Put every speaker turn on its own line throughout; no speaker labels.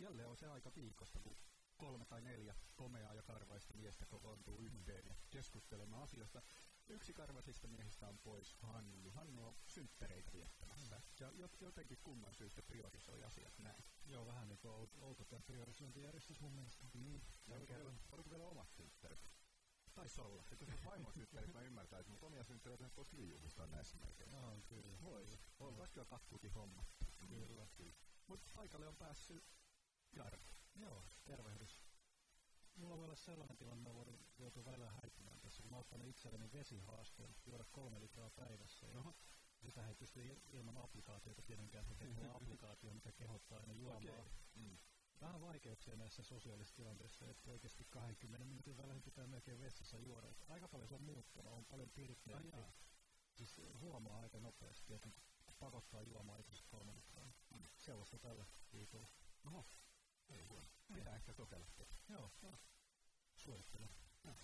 jälleen on se aika viikosta, kun kolme tai neljä komeaa ja karvaista miestä kokoontuu yhteen ja keskustelemaan asioista. Yksi karvaisista miehistä on pois Hannu. Hannu on synttereitä viettämässä. Ja jotenkin kumman syystä priorisoi asiat näin.
Joo, vähän niin kuin outo tämä priorisointijärjestys mun mielestä.
Niin.
Ja oliko, oliko vielä omat syntterit?
Taisi olla.
Että jos vaimon synttärit mä ymmärtäisin, mutta omia synttereitä ei koskaan juhlistaa näissä melkein.
Joo, kyllä.
Voi. On taas kyllä kakkukin homma. Kyllä. kyllä. Mutta paikalle on päässyt Jarkko.
Joo, tervehdys. Mulla voi olla sellainen tilanne, että voin joutua välillä häipymään tässä, kun mä oon itselleni vesihaasteen, juoda kolme litraa päivässä. Ja sitä ei pysty ilman applikaatiota tietenkään tekemään applikaatio, mikä kehottaa aina juomaan. Okay. Mm vähän vaikeuksia näissä sosiaalisissa tilanteissa, että oikeasti 20 minuutin välein pitää melkein vessassa juoda. Aika paljon se on muuttunut, on paljon pirteämpi. Siis huomaa aika nopeasti, että pakottaa juomaan itse kolme litraa. Mm. Sellaista tällä viikolla.
Oho, ei huono. Pitää ehkä kokeilla.
Joo, no. suosittelen. No.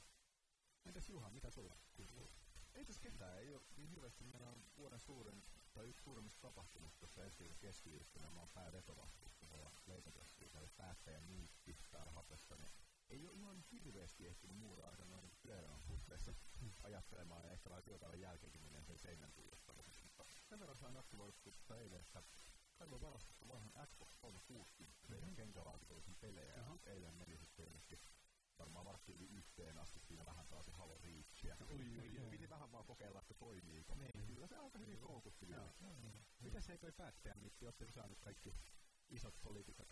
Entäs Juha, mitä sulla kuuluu?
Ei tässä ketään, ei ole niin hirveästi. Meillä on vuoden suurin, tai yksi suurimmista tapahtumista tuossa ensi keskiviikkona. Mä oon päävetovastuussa tuolla leikatessa, oli päättäjän niitti täällä hapessa, niin ei ole ihan hirveästi ehtinyt muuta aika noin työelämän puitteissa ajattelemaan, ja ehkä vähän työpäivän jälkeenkin menee sen seinän tuijottamisen. Mutta sen verran sain aktivoiduttua eilen, että kaivoin varastosta vanhan Xbox 360 meidän mm-hmm. kenkälaatikollisen pelejä, ja eilen meni sitten jonnekin varmaan varttiin yhteen asti siinä vähän taas Halo Reachia. Ui, ui, ui. Piti vähän vaan kokeilla, että toimiiko. Niin. Kyllä se aika hyvin koukutti vielä.
Miten se ei toi päättäjä mitti? Oletteko saanut kaikki isot poliitikot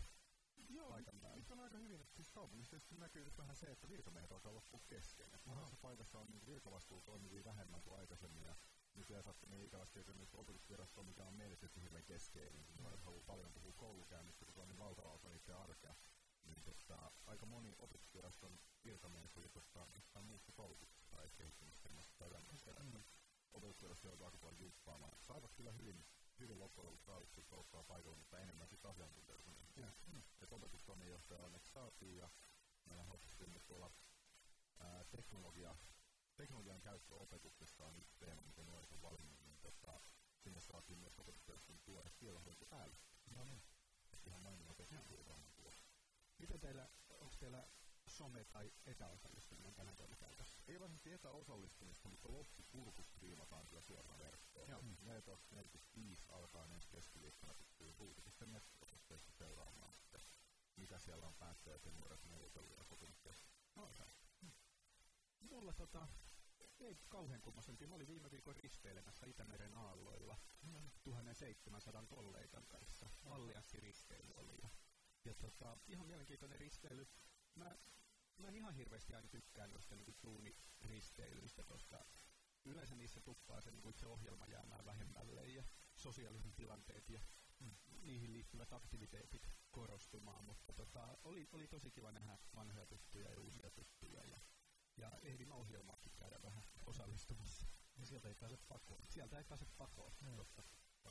Joo, paikan päällä? Nyt on aika hyvin, että siis kaupungissa näkyy nyt vähän se, että virkamiehet alkaa loppua kesken. Että monessa paikassa on niin virkavastuu toimivia vähemmän kuin aikaisemmin. Ja nykyään niin ikävästi esimerkiksi opetusvirasto, mikä on sitten hyvin keskeinen. Niin nuoret haluaa paljon puhua koulukäynnistä, kun se on niin valtava osa itse arkea niin tota, aika moni opetusviraston virkamies oli tuosta jostain muusta koulutuksesta tai kehittämisfirmasta tai tämmöistä. Mm. Opetusvirasto joutuu aika paljon juppaamaan. Saivat kyllä hyvin, hyvin loppujen lopuksi saavuttu kouluttaa paikalla, mutta enemmän sitten asiantuntijoita. Mm. Että opetustoimen johtaja onneksi saatiin ja meillä hostettiin tuolla teknologia, teknologian käyttö opetuksessa on yksi teema, mitä nuoret on valinnut, niin tota, sinne saatiin myös opetusviraston tuoda tiedonhoito päälle. No niin. Ihan mainio opetusviraston
Miten teillä, onko teillä some- tai etäosallistuminen tänä vuonna käytössä?
Ei varsinaisesti etäosallistumista, mutta loppupurkut striimataan kyllä suoraan verkkoon. Joo. 14.45 alkaa ensi keskiviikkona pystyy uutisista nettiosoitteista seuraamaan, että mitä siellä on päättäjät ja nuoret neuvotellut ja sopinut
No. Mulla tota, ei kauhean kummasempi. Mä olin viime viikon risteilemässä Itämeren aalloilla mm. 1700 kollegan kanssa. Allianssiristeily oli. Ja ja tota, ihan mielenkiintoinen risteily. Mä, mä en ihan hirveästi aina tykkään noista niin tuuniristeilyistä, koska yleensä niissä tuppaa se niin itse ohjelma jäämään vähemmälle ja sosiaaliset tilanteet ja mm. niihin liittyvät aktiviteetit korostumaan, mutta tota, oli, oli tosi kiva nähdä vanhoja tuttuja ja uusia tuttuja ja, ohjelmaakin käydä vähän osallistumassa.
Ja sieltä ei pääse pakoon.
Sieltä ei pääse pakoon, mm. totta.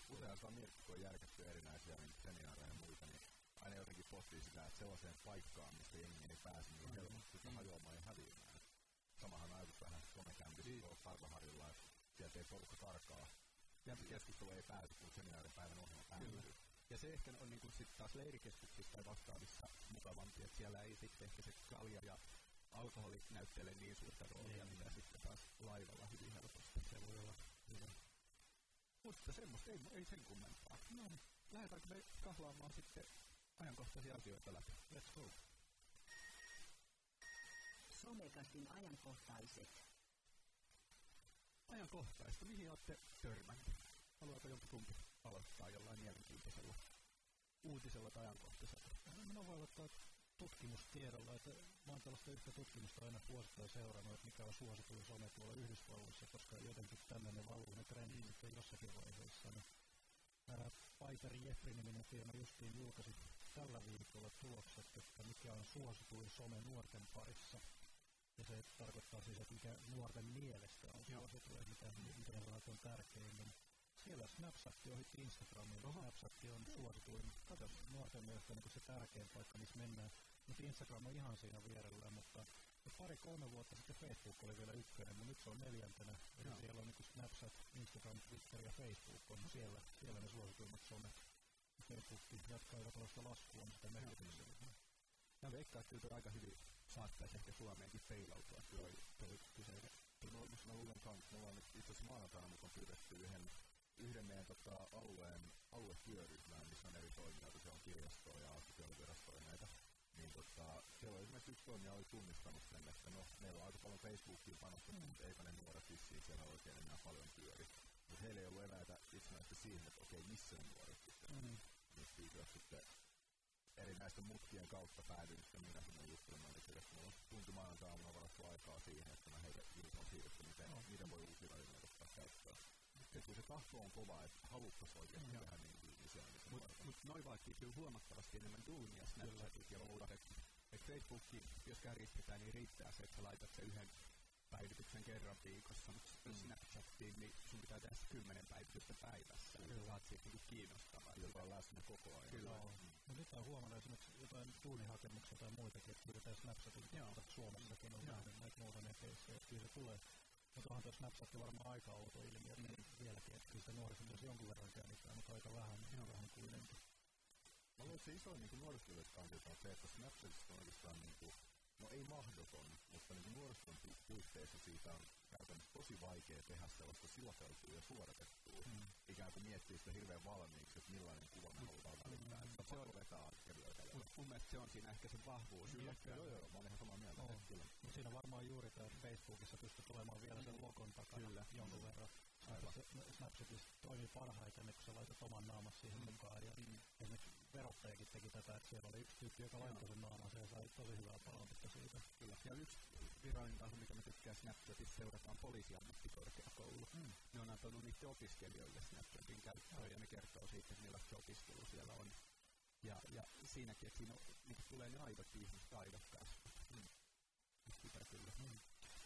Usein saa miettiä, kun on järjestetty erinäisiä niin seminaareja ja muita, niin aina jotenkin pohtii sitä, että sellaiseen paikkaan, missä jengi ei pääse, niin helposti sitä mm. hajoamaan ja häviämään. Samahan ajatus vähän somekämpissä niin. tuolla Parvaharilla, että sieltä ei porukka karkaa. Ja keskustelu ei pääty, kun seminaaripäivän ohjelma päättyy.
Ja se ehkä on niin sitten taas leirikeskuksissa tai vastaavissa mukavampi, että siellä ei sitten ehkä se kalja ja alkoholi näyttele niin suurta roolia, niin. mitä sitten taas laivalla hyvin helposti. Se voi olla hyvä. Mutta semmoista ei, ei sen kummempaa. No, lähdetäänkö me kahlaamaan sitten ajankohtaisia asioita läpi. Let's go.
Somekastin ajankohtaiset.
Ajankohtaista. Mihin olette törmänneet? Haluaako jompikumpi aloittaa jollain mielenkiintoisella uutisella tai ajankohtaisella?
Minä voin aloittaa tutkimustiedolla, että mä oon tällaista yhtä tutkimusta aina vuosittain seurannut, että mikä on suosituin some tuolla Yhdysvalloissa, koska jotenkin tämmöinen valuu ne trendit sitten jossakin vaiheessa. Niin, ää, Paiteri Jeffri-niminen firma justiin julkaisi tällä viikolla tulokset, että mikä on suosituin some nuorten parissa. Ja se tarkoittaa siis, että mikä nuorten mielestä on suosituin, mitä, mitä ne sanoo, on tärkein. Niin siellä Snapchat ohitti Instagramin. Oho. Snapchat on suosituin. Kato, nuorten mielestä niin se tärkein paikka, missä mennään. Mutta Instagram on ihan siinä vierellä, mutta pari-kolme vuotta sitten Facebook oli vielä ykkönen, mutta nyt se on neljäntenä. Eli no. siellä on niin Snapchat, Instagram, Twitter ja Facebook on siellä, siellä ne suosituimmat somet Facebook jatkaa joka tällaista laskua, on sitä merkityksellistä.
Mä veikkaan, että kyllä aika hyvin saattaisi ehkä Suomeenkin peilautua tuo, kyseinen
tunnolmus. Mä luulen kans, me ollaan itse asiassa maanantaina mukaan pyydetty yhden, yhden meidän tota, alueen, aluetyöryhmään, missä on eri toimijoita, se on kirjastoa ja. Niin tota, siellä oli esimerkiksi yksi toimija oli tunnistanut sen, että no, meillä on aika paljon Facebookiin panostettu, mm. mutta eipä ne nuoret vissiin siellä oikein enää paljon pyöri. Mutta heillä ei ollut eväitä itsenäisesti siihen, että okei, missä ne nuoret sitten mm. Niin pysyä sitten erinäisten mutkien kautta päädyin sitten minä sinne juttelemaan, niin että mulla on tunti maanantaina varattu aikaa siihen, että mä heille on siirretty, miten, no. miten voi uusia välineitä ottaa käyttöön. Ja kun se tahto on kova, että haluttaisiin oikeasti mm. tehdä niin
Mutta mut noin vaatii kyllä huomattavasti enemmän duunia Snapchatit ja muut. Että et Facebookin, jos kärjistetään, niin riittää se, että sä laitat sen yhden päivityksen kerran viikossa, mutta mm. Snapchattiin, niin sun pitää tehdä kymmenen päivitystä päivässä, niin Kyllä. saat siitä niinku kiinnostavaa.
Joka on läsnä koko ajan.
Kyllä. Joo. Mm. No nyt on huomannut esimerkiksi jotain tuunihakemuksia tai muitakin, että pyydetään Snapchatin kautta Suomessakin on nähnyt näitä muutamia keissejä, että kyllä se tulee. Mutta onhan tuo Snapchat varmaan aika outo ilmiö mm. vieläkin, että kyllä sitä myös jonkun verran käytetään, mutta aika vähän, ihan vähän kuitenkin.
Mä luulen, että se iso niin nuorisotyöt kantilta on se, että Snapchatista on oikeastaan niin kuin, no ei mahdoton, mutta niin nuorison puitteissa siitä on käytännössä tosi vaikea tehdä sellaista silateltua ja suoritettua. Mm. Ikään kuin miettiä sitä hirveän valmiiksi, että millainen kuva me halutaan välittää. Mm. Että se on vetää askelia
mun, mun mielestä se on siinä ehkä se vahvuus.
Kyllä, kyllä. Joo, joo, mä olen ihan samaa mieltä. Oh. Kyllä.
Siinä varmaan juuri tämä Facebookissa pystyy tulemaan vielä sen logon takana kyllä. jonkun mm. verran. Snapchatissa toimii parhaiten, kun sä laitat oman naamas siihen mm. mukaan. Ja mm. esimerkiksi verottajakin teki tätä, että siellä oli yksi tyyppi, joka laittoi sen naamansa ja sai tosi hyvää palautetta siitä.
Kyllä. Ja yksi virallinen taho, mikä mä tykkään Snapchatissa, seurataan poliisiammattikorkeakoulu. Mm. Ne on antanut niiden opiskelijoille Snapchatin käyttöön ja ne kertoo siitä, että millaista opiskelu siellä on. Ja, ja siinäkin, että siinä on, niin tulee ne aidot ihmistaidot kasvu. Mm. Sitä kyllä. Mm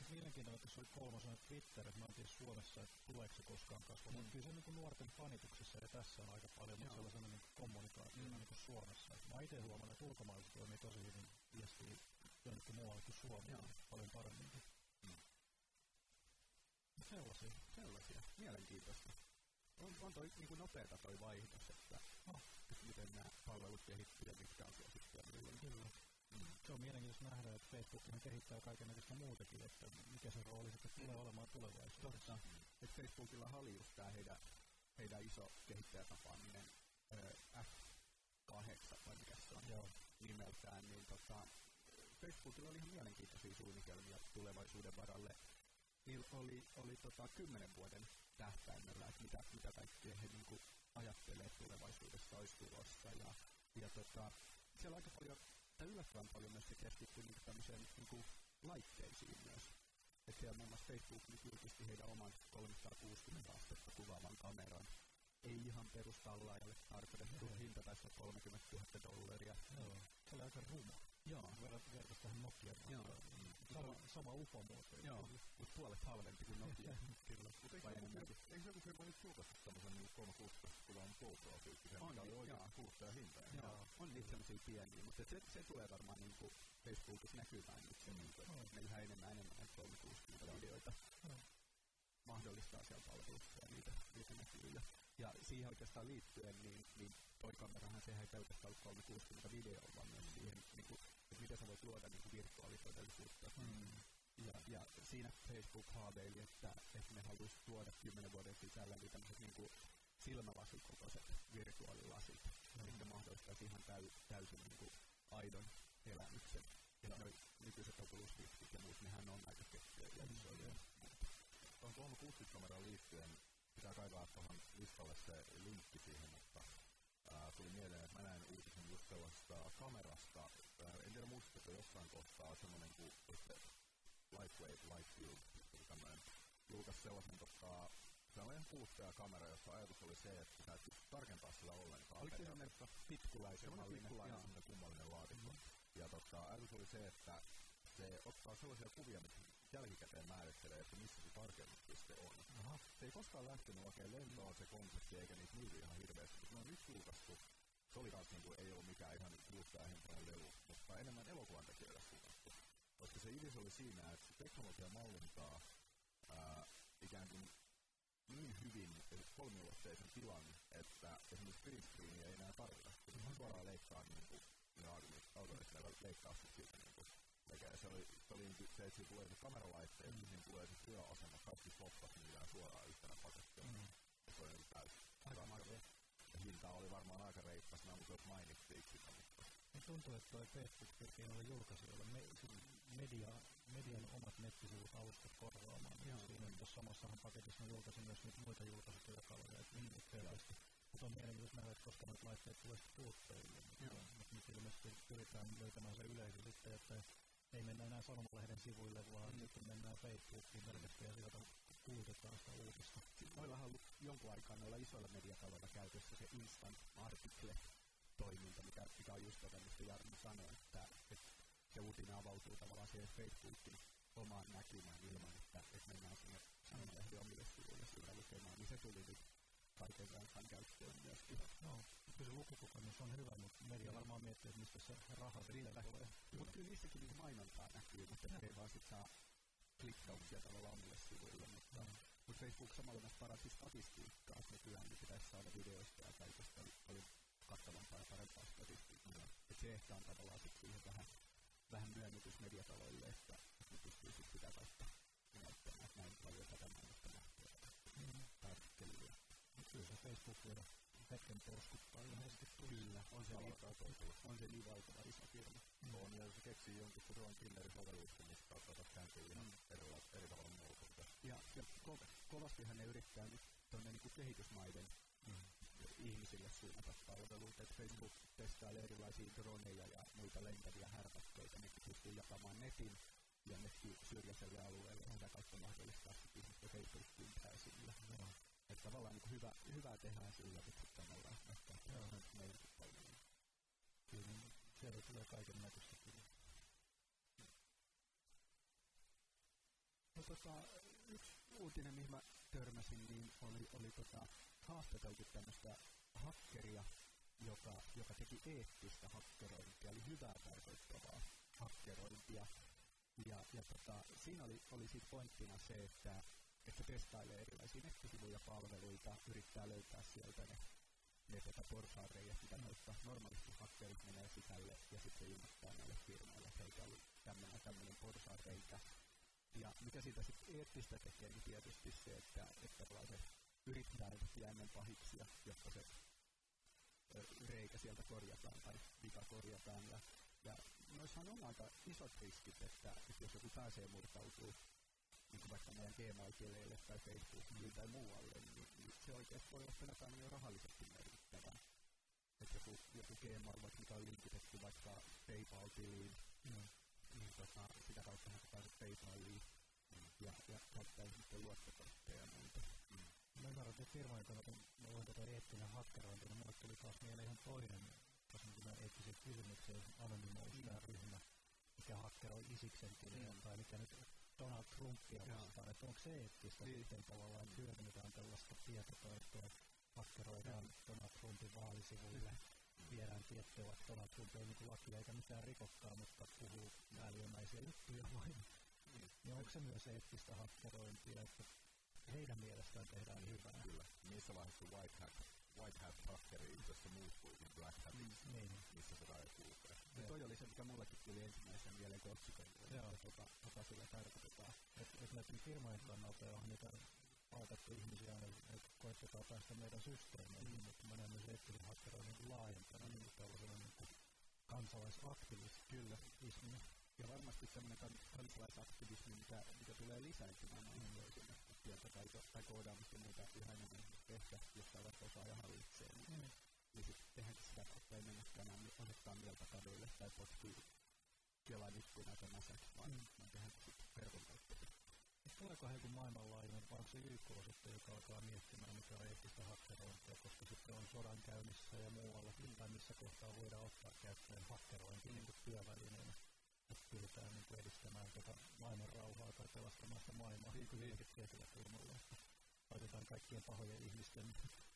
mielenkiintoinen, että se oli kolmosena Twitter, että mä en tiedä Suomessa, että tuleeko se koskaan kasvamaan. Mm. Kyllä se niin nuorten panituksessa ja tässä on aika paljon, mutta sellaisena niin kommunikaationa mm. niin kuin Suomessa. Mä itse huomannut, että ulkomailla toimii tosi hyvin viestiä jonnekin muualle kuin Suomeen paljon paremminkin. Mm. Sellaisia.
Sellaisia. Mielenkiintoista. On, on toi niin kuin nopeata toi vaihdos, että, oh. että miten nämä palvelut kehittyy ja mitkä on suosittuja milloin. Kyllä.
Se on mielenkiintoista nähdä, että Facebook kehittää kaikenlaista muutakin, että mikä se rooli sitten tulee olemaan tulevaisuudessa.
Että Facebookilla oli just tämä heidän, heidän iso kehittäjätapaaminen äh, F8 vai mikä se on Joo. nimeltään, niin tota, Facebookilla oli ihan mielenkiintoisia suunnitelmia tulevaisuuden varalle. Niillä oli, oli tota, kymmenen vuoden tähtäimellä, että mitä, mitä kaikkea he niin ajattelee tulevaisuudessa olisi tulossa. Ja, ja tota, siellä on aika paljon tai yllättävän paljon myös se keskittyy niin tämmöiseen niin kuin laitteisiin myös. Että siellä muun muassa Facebook nyt julkisti heidän oman 360 astetta kuvaavan kameran. Ei ihan perustallaajalle tarkoitettu. Hinta taisi olla 30 000 dollaria.
Joo. Se oli aika ruma.
Joo.
Verrattuna tähän Nokian Joo. Sama, sama UFO-muoto.
Joo, mutta puolet halvempi kuin Nokia.
Kyllä. Mutta eikö, joku firma nyt julkaissut tämmöisen niin 360 kuvan GoPro-tyyppisen,
mikä
oli oikeasti kuluttajahinta?
Joo, on niitä semmoisia pieniä, mutta se, se tulee varmaan niin kuin Facebookissa näkymään nyt se, niin kuin, että meillä enemmän enemmän näitä 360 videoita mahdollistaa siellä palvelussa ja niitä, niitä näkyy. Ja, ja siihen oikeastaan liittyen, niin, niin toi kamerahan sehän ei pelkästään ollut 360 videoa, vaan myös siihen, niin kuin, että miten sä voit luoda niin kuin virtuaalitodellisuutta. Mm. Ja, ja siinä Facebook haaveili, että, että ne haluaisi tuoda kymmenen vuoden sisällä niin tämmöiset niin kuin silmälasikokoiset virtuaalilasit, mm. mitkä mahdollistaisi ihan täy, täysin niin kuin aidon elämyksen. Ja noi nykyiset Oculus Riftit ja muut, nehän on aika kettyjä ja isoja.
Tuohon 360-kameraan liittyen pitää kaivaa tuohon listalle se linkki siihen, mutta ää, tuli mieleen, että mä näin uutisen just sellaista kamerasta. Ää, en tiedä muistatteko jossain kohtaa semmoinen kuin Lightweight Lightfield, tämmöinen julkaisi sellaisen tota, se on ihan kuluttajakamera, jossa ajatus oli se, että sä et pysty tarkentaa sillä ollenkaan.
Oliko se semmoinen pitkulaisen mallinen?
Semmoinen kummallinen laatikko. Mm-hmm. Ja tota, ajatus oli se, että se ottaa sellaisia kuvia, mitkä jälkikäteen määrittelee, että missä se tarkennuspiste on. Aha. Se ei koskaan lähtenyt oikein lentoon se konsepti, eikä niitä myydy ihan hirveästi, mutta ne on nyt julkaistu. Se oli kanssa, niin kuin, ei ollut mikään ihan kuluttajahintainen lelu, mutta enemmän elokuvan tekijöille suunnattu. Koska se idis oli siinä, että se teknologia mallintaa ää, ikään kuin niin hyvin kolmiulotteisen tilan, että esimerkiksi green screenia ei enää tarvita. Se on suoraan leikkaa niin kuin ne algoritmilla leikkaukset siitä niin kuin tekee. Se oli, se oli niin se, että siinä tulee se kameralaitteet, mm. siinä tulee se työasema, kaikki floppat myydään suoraan yhtenä pakettina. Mm. Ja se oli täysin. Aika Ja hinta oli varmaan aika reippas, mä mutta mainittiin sitä, mutta
niin tuntuu, että toi Facebook pyrkii noille julkaisijoille me, media, median omat nettisivut alustat korvaamaan. Joo. Siinä tuossa samassahan paketissa on julkaisin myös niitä muita julkaisutyökaluja, että mm. selvästi. Mutta on mielenkiintoista nähdä, että koska noita laitteet tulee sitten kuluttajille. Mutta nyt ilmeisesti pyritään löytämään se yleisö sitten, että ei mennä enää sanomalehden sivuille, vaan mm. sitten mennään Facebookiin pelkästään ja sieltä kulutetaan sitä uutista.
Noillahan on ollut jonkun aikaa noilla isoilla mediataloilla käytössä se instant article toiminta, mikä, mikä on just tätä, mistä Jarmo sanoi, että, että se uutinen avautuu tavallaan siihen Facebookin omaan näkymään ilman, että, että mennään sinne sanomalehden omille sivuille siitä lukemaan, niin se tuli nyt kaiken kansan käyttöön myöskin.
No, kyllä se lukukokemus on hyvä, mutta media varmaan miettii, että mistä se raha sitten tulee.
Mutta kyllä niissäkin niin mainontaa näkyy, mutta ei vaan sitten saa klikkauksia tavallaan omille sivuille. Mutta, mm. mutta Facebook samalla myös paransi statistiikkaa nykyään, niin pitäisi saada videoista ja kaikesta paljon kattavampaa ja parempaa statistiikkaa. Et se ehkä on tavallaan sit siihen vähän, vähän myönnytys mediataloille, että, että ne pystyy sit sitä kautta näyttämään, että näin paljon tätä mainosta nähtyä mm. artikkelia.
Kyllä se Facebook vielä hetken porskuttaa ilmeisesti.
Kyllä, on se, niin, on se niin valtava iso firma.
Mm. On, ja se keksii jonkun Drone Killerin sovelluksen, mistä kautta taas kääntyy ihan mm. eri, eri tavalla muotoilta.
Ja, ja ko- kovastihan ne yrittää nyt tuonne niin kehitysmaiden mm ihmisille suunnata palveluita. Et Facebook testailee erilaisia droneja ja muita lentäviä härpäkkeitä, mitkä pystyy jakamaan netin ja netkin syrjäiselle alueelle ja sitä kautta mahdollistaa ihmisten Facebookiin pääsyllä. No. Että tavallaan niin hyvä, hyvää tehdään sillä, että sitten ollaan ehkä meidänkin palveluja.
Kyllä, niin sieltä tulee kaiken näköistä kyllä.
No, tota, yksi uutinen, mihin mä törmäsin, niin oli, oli tota, haastateltu tämmöistä hakkeria, joka, joka teki eettistä hakkerointia, eli hyvää tarkoittavaa hakkerointia. Ja, ja tota, siinä oli, oli siitä pointtina se, että, että testailee erilaisia nettisivuja ja palveluita, yrittää löytää sieltä ne, ne tota porsaanreijät, mitä kautta normaalisti hakkerit menee sisälle ja sitten ilmoittaa näille firmoille, että heitä oli tämmöinen tämmöinen porsaanreikä. Ja mikä siitä sitten eettistä tekee, niin tietysti se, että, että se yrittää etsiä ennen pahiksia, jotta se reikä sieltä korjataan tai vika korjataan. Ja, ja noissahan on aika isot riskit, että, että jos joku pääsee murtautuu niin vaikka meidän Gmail-tileille tai Facebookiin tai muualle, niin, niin se oikeasti voi olla tänä päivänä jo rahallisesti merkittävää. Että joku, joku Gmail, vaikka mikä on linkitetty vaikka PayPal-tiliin, mm. niin tota, sitä kautta hän pääsee PayPaliin mm. ja, ja käyttää ihmisten luottokortteja ja muita. Mm
mä ymmärrän, että firmojen kannalta, kun mä luin tätä eettinen hakkerointi, niin mulle tuli taas mieleen ihan toinen, tosiaan kun eettisiä kysymyksiä, Anonymous, mm. ryhmä, mikä hakkeroi Isiksen tilejä, mm. tai mikä nyt Donald Trumpia vastaan, että onko se eettistä niin. sitten tavallaan, että hyödynnetään tällaista tietotaitoa, hakkeroidaan mm. Donald Trumpin vaalisivuille, mm. viedään tiettyä, vaikka Donald Trump ei niin lakia eikä mitään rikokkaan, mutta puhuu ääliömäisiä juttuja vain. Mm. Niin onko se myös eettistä hakkerointia, että heidän mielestään tehdään hyvää.
Kyllä. Missä vaiheessa White Hat, White Hat hackeri itse asiassa muuttuikin Black Hatiksi, mm, niin. missä se raja kulkee.
Ja toi oli se, mikä mullekin tuli ensimmäisenä mieleen, kun otsikoin, että tota, tota sillä tarkoitetaan.
Että et näiden firmojen kannalta on niitä palkattu ihmisiä, että koetetaan päästä meidän systeemeihin, mm. mutta mä näen myös eettisen hakkeroinnin laajentana, mm. niin tällaisena niin kansalaisaktivismi.
Kyllä. Isminen. Ja varmasti semmoinen kansalaisaktivismi, mikä, mikä tulee lisääntymään mm tietotaito tai koodaamista ja muuta yhä enemmän ehkä jossain vaikka osaa ja hallitsee, niin, mm. niin sitten tehdäänkin sitä kautta ei mennäkään enää osoittaa mieltä kaduille tai potkii Kelan ikkuna tai mäsät, vaan, mm. vaan tehdäänkin sitten kautta.
Tuleeko joku maailmanlaajuinen, vai onko se YK sitten, joka alkaa miettimään, mikä on eettistä hakkerointia, koska sitten on sodan käynnissä ja muualla, mm. tai missä kohtaa voidaan ottaa käyttöön hakkerointi mm. niin työvälineenä että pyritään niin kuin edistämään tuota maailman rauhaa tai pelastamaan sitä maailmaa niin kuin tietyllä kulmalla, että laitetaan kaikkien pahojen ihmisten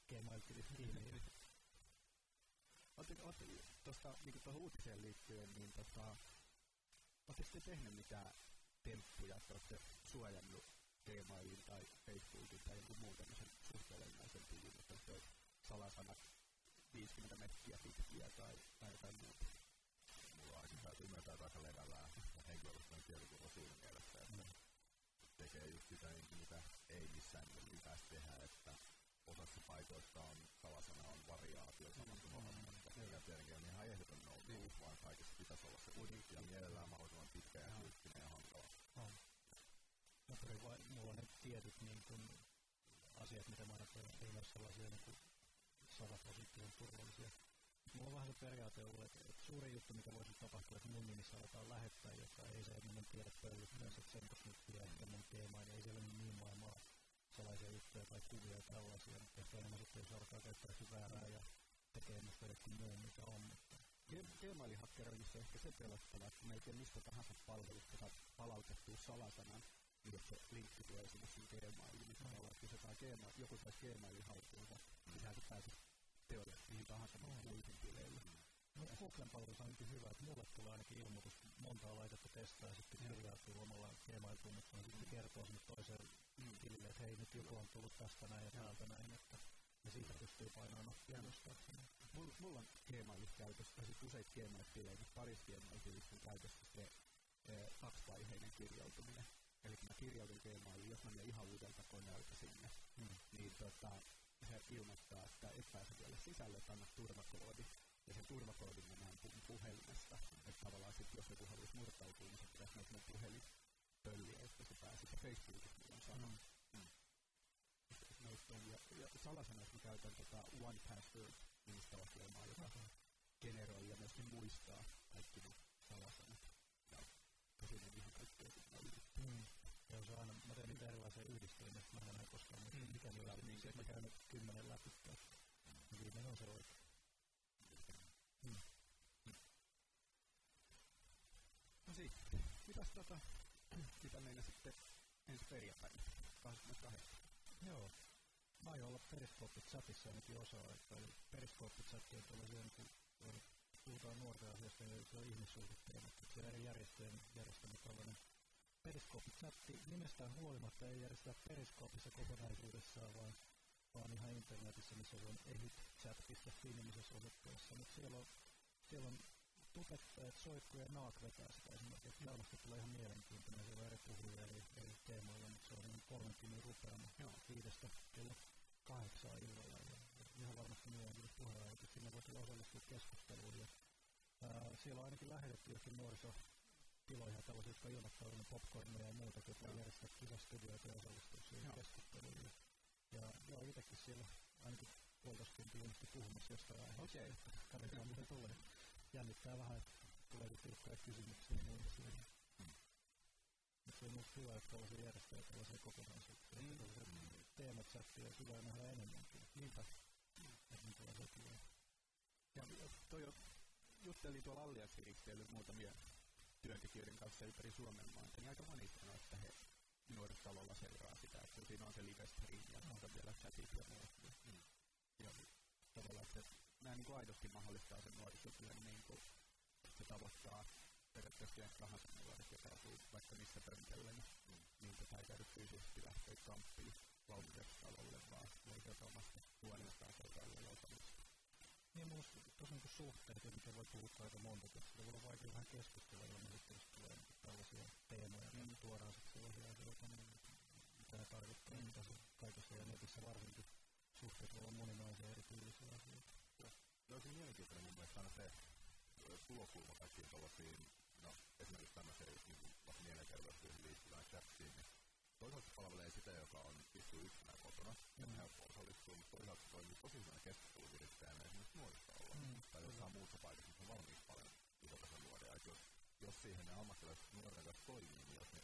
gmail-tilit kiinni.
Oletteko tuosta niin tuohon uutiseen liittyen, niin tota, oletteko te tehneet mitään temppuja, että olette suojannut Gmailin tai Facebookin tai jonkun muun tämmöisen suht olennaisen tilin, että olisi salasanat 50 mettiä pitkiä tai, tai jotain muuta.
Mulla on aika ymmärtää aika levällään henkilökohtainen tietoturva siinä mielessä, että mm. Tekee just sitä, mitä ei missään nimessä pitäisi tehdä, että osassa paikoista on salasana on variaatio samasta olemasta. Mm. Ja tietenkin on ihan ehdoton no niin. vaan kaikessa pitäisi olla se kuitenkin ja mielellään mahdollisimman pitkä ja syyttinen ja hankala.
On. Pyrin vain, mulla on ne tietyt niin kun, asiat, mitä mä ajattelen, ei ole sellaisia niin kuin sataprosenttisen turvallisia. Mulla on vähän se periaate ollut, että, että suuri juttu, mikä voisi tapahtua, että mun nimissä aletaan lähettää, joka ei se ennen tiedä pöllyttää, mm. sen kosmittia, ehkä mun teemaa, niin ei siellä ole niin maailmaa salaisia juttuja tai kuvia ja tällaisia, mutta ehkä enemmän sitten, jos alkaa käyttää väärää ja tekee musta jokin muu, mikä on. Mutta
Gmailin hakkeroinnissa ehkä se pelottava, että melkein mistä tahansa palvelusta saat palautettua salasanan, niin se linkki tulee sinne sun Gmailiin, niin mm. että jos joku saisi Gmailin haltuunsa, niin se pääsisi mihin tahansa muihin tileille.
No, Googlen palvelussa on niin hyvä, että mulle tulee ainakin ilmoitus montaa laitetta testaa ja sitten kirjautuu omalla Gmail-tunnuksella ja sitten kertoo sinne toiseen mm. tilille, että hei nyt joku on tullut tästä näin ja täältä näin, että ja siitä pystyy painamaan nappia nostaakseen.
Mulla, mulla on Gmailissa käytössä, tai siis useita Gmail-tilejä, mutta parissa Gmail-tilistä käytössä se e, kaksivaiheinen kirjautuminen. Eli kun mä kirjaudun Gmailiin, jos mä menen ihan uudelta koneelta sinne, mm. niin tota, se ilmoittaa, että et pääse vielä sisälle, että anna turvakoodi. Ja sen turvakoodin mä näen puhelimesta. Että tavallaan sit, jos joku haluaisi murtautua, niin se pitäisi näitä mun puhelin pölliä, että se pääsisi. Facebookissa mulla on sama. Mm. Mm. Ja, ja salasanoissa mä käytän tota One Password nimistä ohjelmaa, joka okay. generoi ja myöskin muistaa kaikki ne salasanat. Ja tosin on ihan kaikkea sitten
se on aina, mä teen niitä erilaisia yhdistelmiä, mä en enää koskaan muista, mm. mikä niillä on, niin se, mä käyn nyt kymmenen läpi, ja viimeinen on se oikein. Mm.
No sitten, mitäs tota, mitä meillä sitten ensi perjantaina, 28.
Joo, mä aion olla Periskooppi-chatissa ainakin osa aikaa, eli Periskooppi-chatti on tällaisia, niin kun puhutaan nuorten asioista, niin se on ihmissuhdeteemat, että se on eri järjestöjen järjestämä tällainen Periskooppi-chatti nimestään huolimatta ei järjestetä Periskoopissa kokonaisuudessaan, vaan, vaan ihan internetissä, missä on ehytchat.fi nimisessä osoitteessa, mutta siellä on, siellä on tubettajat, soikku ja naak vetää sitä esimerkiksi. Varmasti tulee ihan mielenkiintoinen, siellä on eri puhujia eri, eri teemoilla, mutta se on niin kolmen tunnin rupeama viidestä kello kahdeksaa illalla. Ja, ja ihan varmasti mielenkiintoista puheenjohtaja, että sinne voi tulla osallistua keskusteluun. Ja, ää, siellä on ainakin lähetetty jokin nuoriso tiloja, tällaisia, jotka on ilmoittautunut popcornia ja muuta, jotka on järjestää kisastudioita ja osallistua siihen keskusteluun. Ja, ja joo, itsekin siellä ainakin puolitoista tuntia ilmeisesti puhumassa jostain aiheesta. Okei. Okay. Katsotaan, mitä tulee. Jännittää vähän, että tulee tiukkoja kysymyksiä ja muuta siihen. Mm. Mutta se on myös hyvä, että tällaisia järjestää tällaisia kokonaisuuksia. Mm. Että tällaisia teemachattia olisi hyvä nähdä enemmänkin. Niinpä. Että minkälaisia tulee.
Ja toi juttelin tuolla Allianssiristeilyllä muutamia työntekijöiden kanssa ympäri Suomen maata, niin aika moni sanoo, että he nuorisotalolla seuraa sitä, että siinä on se live stream ja on vielä chatit ja muut. Mm. Ja tavallaan, että nämä niin kuin aidosti mahdollistaa sen nuorisotyön, niin kuin, että se tavoittaa periaatteessa kenen tahansa nuoret, joka asuu vaikka missä pöntellä, niin, mm. niin tätä ei käydä fyysisesti lähteä kamppiin valmiustalolle, vaan voi sieltä omasta huoneestaan joutamista.
Niin mun tosiaan niin suhteet, miten voi puhuttaa aika monta, että sitä voi olla vaikea vähän keskustella, ja sitten jos tulee tällaisia teemoja, mm. niin tuodaan sitten sellaisia asioita, niin mitä ne tarkoittaa, mm. mitä se kaikessa ja netissä varsinkin suhteet voi olla moninaisia erityylisiä asioita.
Ja se olisi mielenkiintoinen mun mielestä aina se tulokulma kaikkiin tuollaisiin, no esimerkiksi tämmöiseen niin vaikka mielenterveystyöhön liittyvään chattiin, niin toisaalta se palvelee sitä, joka on istuu yksinään kotona ja mm. helppo osallistua, mutta toisaalta toimii tosi hyvänä keskusteluvirittäjänä esimerkiksi nuorisolla mm. tai jossain muussa paikassa, missä on valmiiksi paljon isotason nuoria. Jos, jos siihen ne ammattilaiset nuorten kanssa toimii, niin jos ne,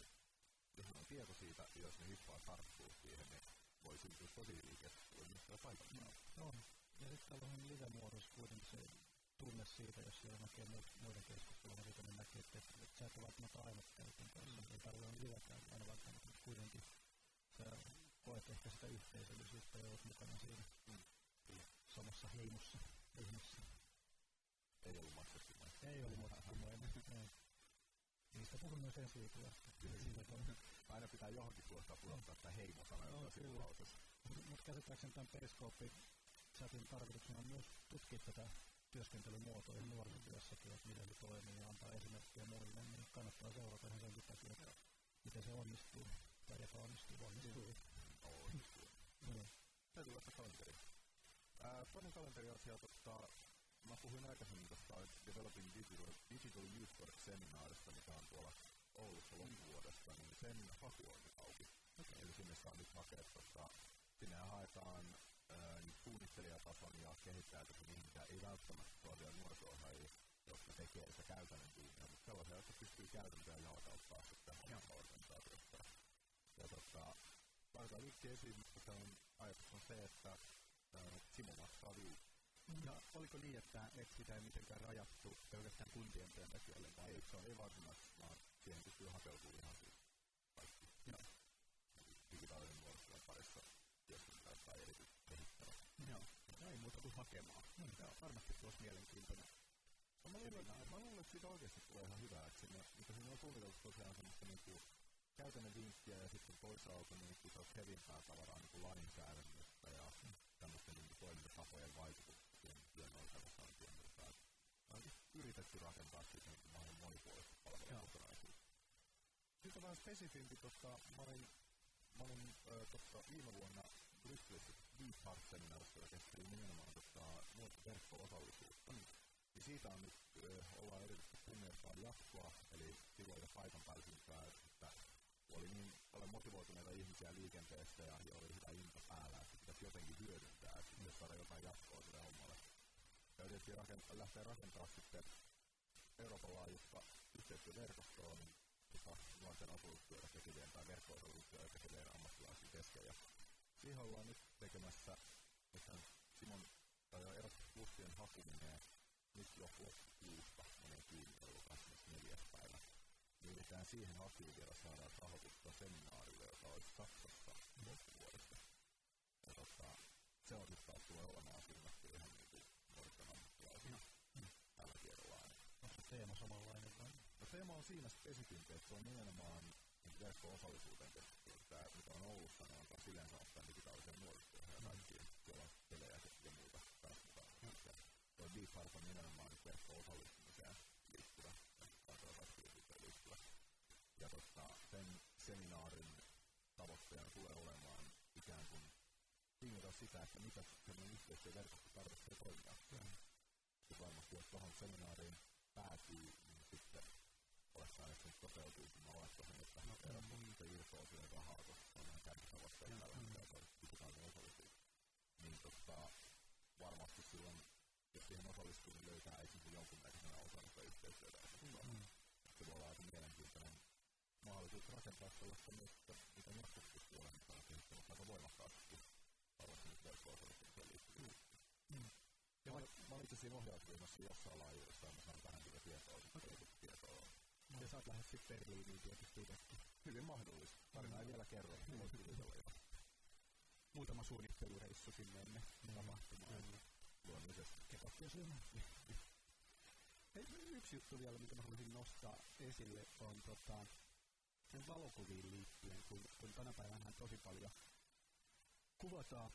jos ne on tieto siitä, ja jos ne hyppää tarttuu siihen, niin voi syntyä tosi hyviä keskusteluja myös siellä paikalla.
No, on. Ja sitten tällainen live-muodossa kuitenkin se tunne siitä, jos siellä näkee muiden keskustelua, siitä niin näkee, että, että sä et ole välttämättä ainut käytön kanssa. Mm. Ei tarvitse olla livekäin aina välttämättä, mutta kuitenkin sä koet ehkä sitä yhteisöllisyyttä ja olet mukana siinä mm. samassa heimossa ihmissä.
Ei ollut maksettu
Ei ollut. Niin Mistä puhun myös ensi
Aina pitää johonkin tuosta pudottaa sitä heimosana, no, kyllä.
Mutta käsittääkseni tämän periskooppi chatin tarkoituksena on myös tutkia tätä työskentelymuotoja nuorisotyössäkin, että miten se toimii ja antaa esimerkkejä muille, niin kannattaa seurata ihan senkin takia, että miten se onnistuu tai epäonnistuu. Onnistuu.
Onnistuu. Mm. Täytyy laittaa kalenteri. toinen kalenteriasia, tota, mä puhuin aikaisemmin tuosta Developing Digital, Digital Youth Work seminaarista, mikä on tuolla Oulussa loppuvuodesta, niin sen haku on nyt auki. Okay. Eli sinne saa nyt hakea, tota, sinne haetaan ää, suunnittelijatason ja kehittäjätason ihmisiä, ei välttämättä sellaisia nuoriso jotka tekee sitä käytännön duunia, mutta sellaisia, jotka pystyy käytäntöön jalkauttaa sitten omassa organisaatiossa. Ja tota, laitetaan yksi mutta se on, ajatus on se, että ää, Simo maksaa viisi
ja oliko niin, että, että sitä ei mitenkään rajattu pelkästään kuntien työntekijöille?
Vai? Ei, se on ei varsinaisesti, vaan siihen pystyy hakeutumaan ihan siis kaikki. Joo. Digitaalinen nuorisotyön parissa työskentelyä tai erityisesti
ei muuta kuin hakemaan. Mm. Joo, varmasti tuossa mielenkiintoinen.
No, mä, luulen, mä luulen, että siitä oikeasti tulee ihan hyvää, että sinne, mitä sinne on suunniteltu tosiaan semmoista niinku käytännön vinkkiä ja sitten toisaalta niin kuin se olisi hevimpää tavaraa niin kuin lainsäädännöstä ja mm. tämmöisten niin toimintatapojen vaikutusta työn organisointia, mutta on yritetty rakentaa siitä niin maailman monipuolista palvelukokonaisuutta. Sitten vähän spesifimpi, koska mä olin, mä olin äh, tossa viime vuonna Brysselissä Deep Heart-seminaarissa, joka käsitteli nimenomaan tota, nuorten verkko-osallisuutta. Mm. Ja siitä on nyt, äh, ollaan erityisesti kunnioittaa jatkoa, eli silloin jo paikan päällä että oli niin paljon motivoituneita ihmisiä liikenteessä ja, oli hyvä into päällä, että pitäisi jotenkin hyödyntää, että pitäisi saada jotain jatkoa sille hommalle ja yritettiin rakenta, lähteä rakentamaan sitten Euroopan laajuista yhteistyöverkostoa niin, tota, nuorten asutustyötä tekevien tai verkko-asutustyötä tekevien ammattilaisten kesken. Ja siihen ollaan nyt tekemässä, että Simon tai Erasmus Plusien haku menee nyt jo loppukuusta menee kiinni, eli 24. päivä. Niin yritetään siihen hakuun vielä saada rahoitusta seminaarille, joka olisi Saksassa loppuvuodesta. Ja tota, se on sitten taas tulee olemaan suunnattu ihan
teema samanlainen vai?
No teema on siinä spesifimpi, että se on nimenomaan verkko-osallisuuteen tehty. Tämä, mitä on Oulussa, ne on taas yleensä ottaen digitaaliseen nuorisotyöhön ja kaikkiin. Siellä on pelejä ja muuta taas mukaan. Ja tuo Deep Heart on nimenomaan nyt verkko-osallistumiseen liittyvä, kansalaisasioihin liittyvä. Ja totta, sen seminaarin tavoitteena tulee olemaan ikään kuin tingata sitä, että mitä sellainen yhteistyöverkosto tarvitsee toimia. Ja varmasti, jos tuohon seminaariin päätyy, niin sitten olisi aina sitten toteutuu, kun mä laittoisin, siihen rahaa, koska se on ihan kärkitavoitteena mm. tällä hetkellä, digitaalinen osallisuus. Niin tota, varmasti silloin, jos siihen osallistuu, niin löytää esimerkiksi jonkunnäköisenä osana sitä yhteistyötä. Mm. Se voi olla aika mielenkiintoinen mahdollisuus rakentaa sellaista myös, että mitä joskus pystyy olemaan kehittämässä aika voimakkaasti, varmasti nyt verkko-osallistumiseen liittyviä. Mm. Ja mä, mä olin itse siinä ohjausryhmässä jossain laajuudessa, ja mä saan vähän sitä tietoa, okay. tietoa.
No. Ja sä oot lähes sitten Berliiniin tietysti itsekin.
Hyvin mahdollista. Tarina mm. ei vielä kerro, mutta kuvitella jo.
Muutama suunnittelureissu sinne ennen mm. tapahtumaa.
Luonnollisesti.
Sinne. Hei, yksi juttu vielä, mitä mä haluaisin nostaa esille, on tota, valokuviin liittyen, kun, kun tänä päivänä tosi paljon kuvataan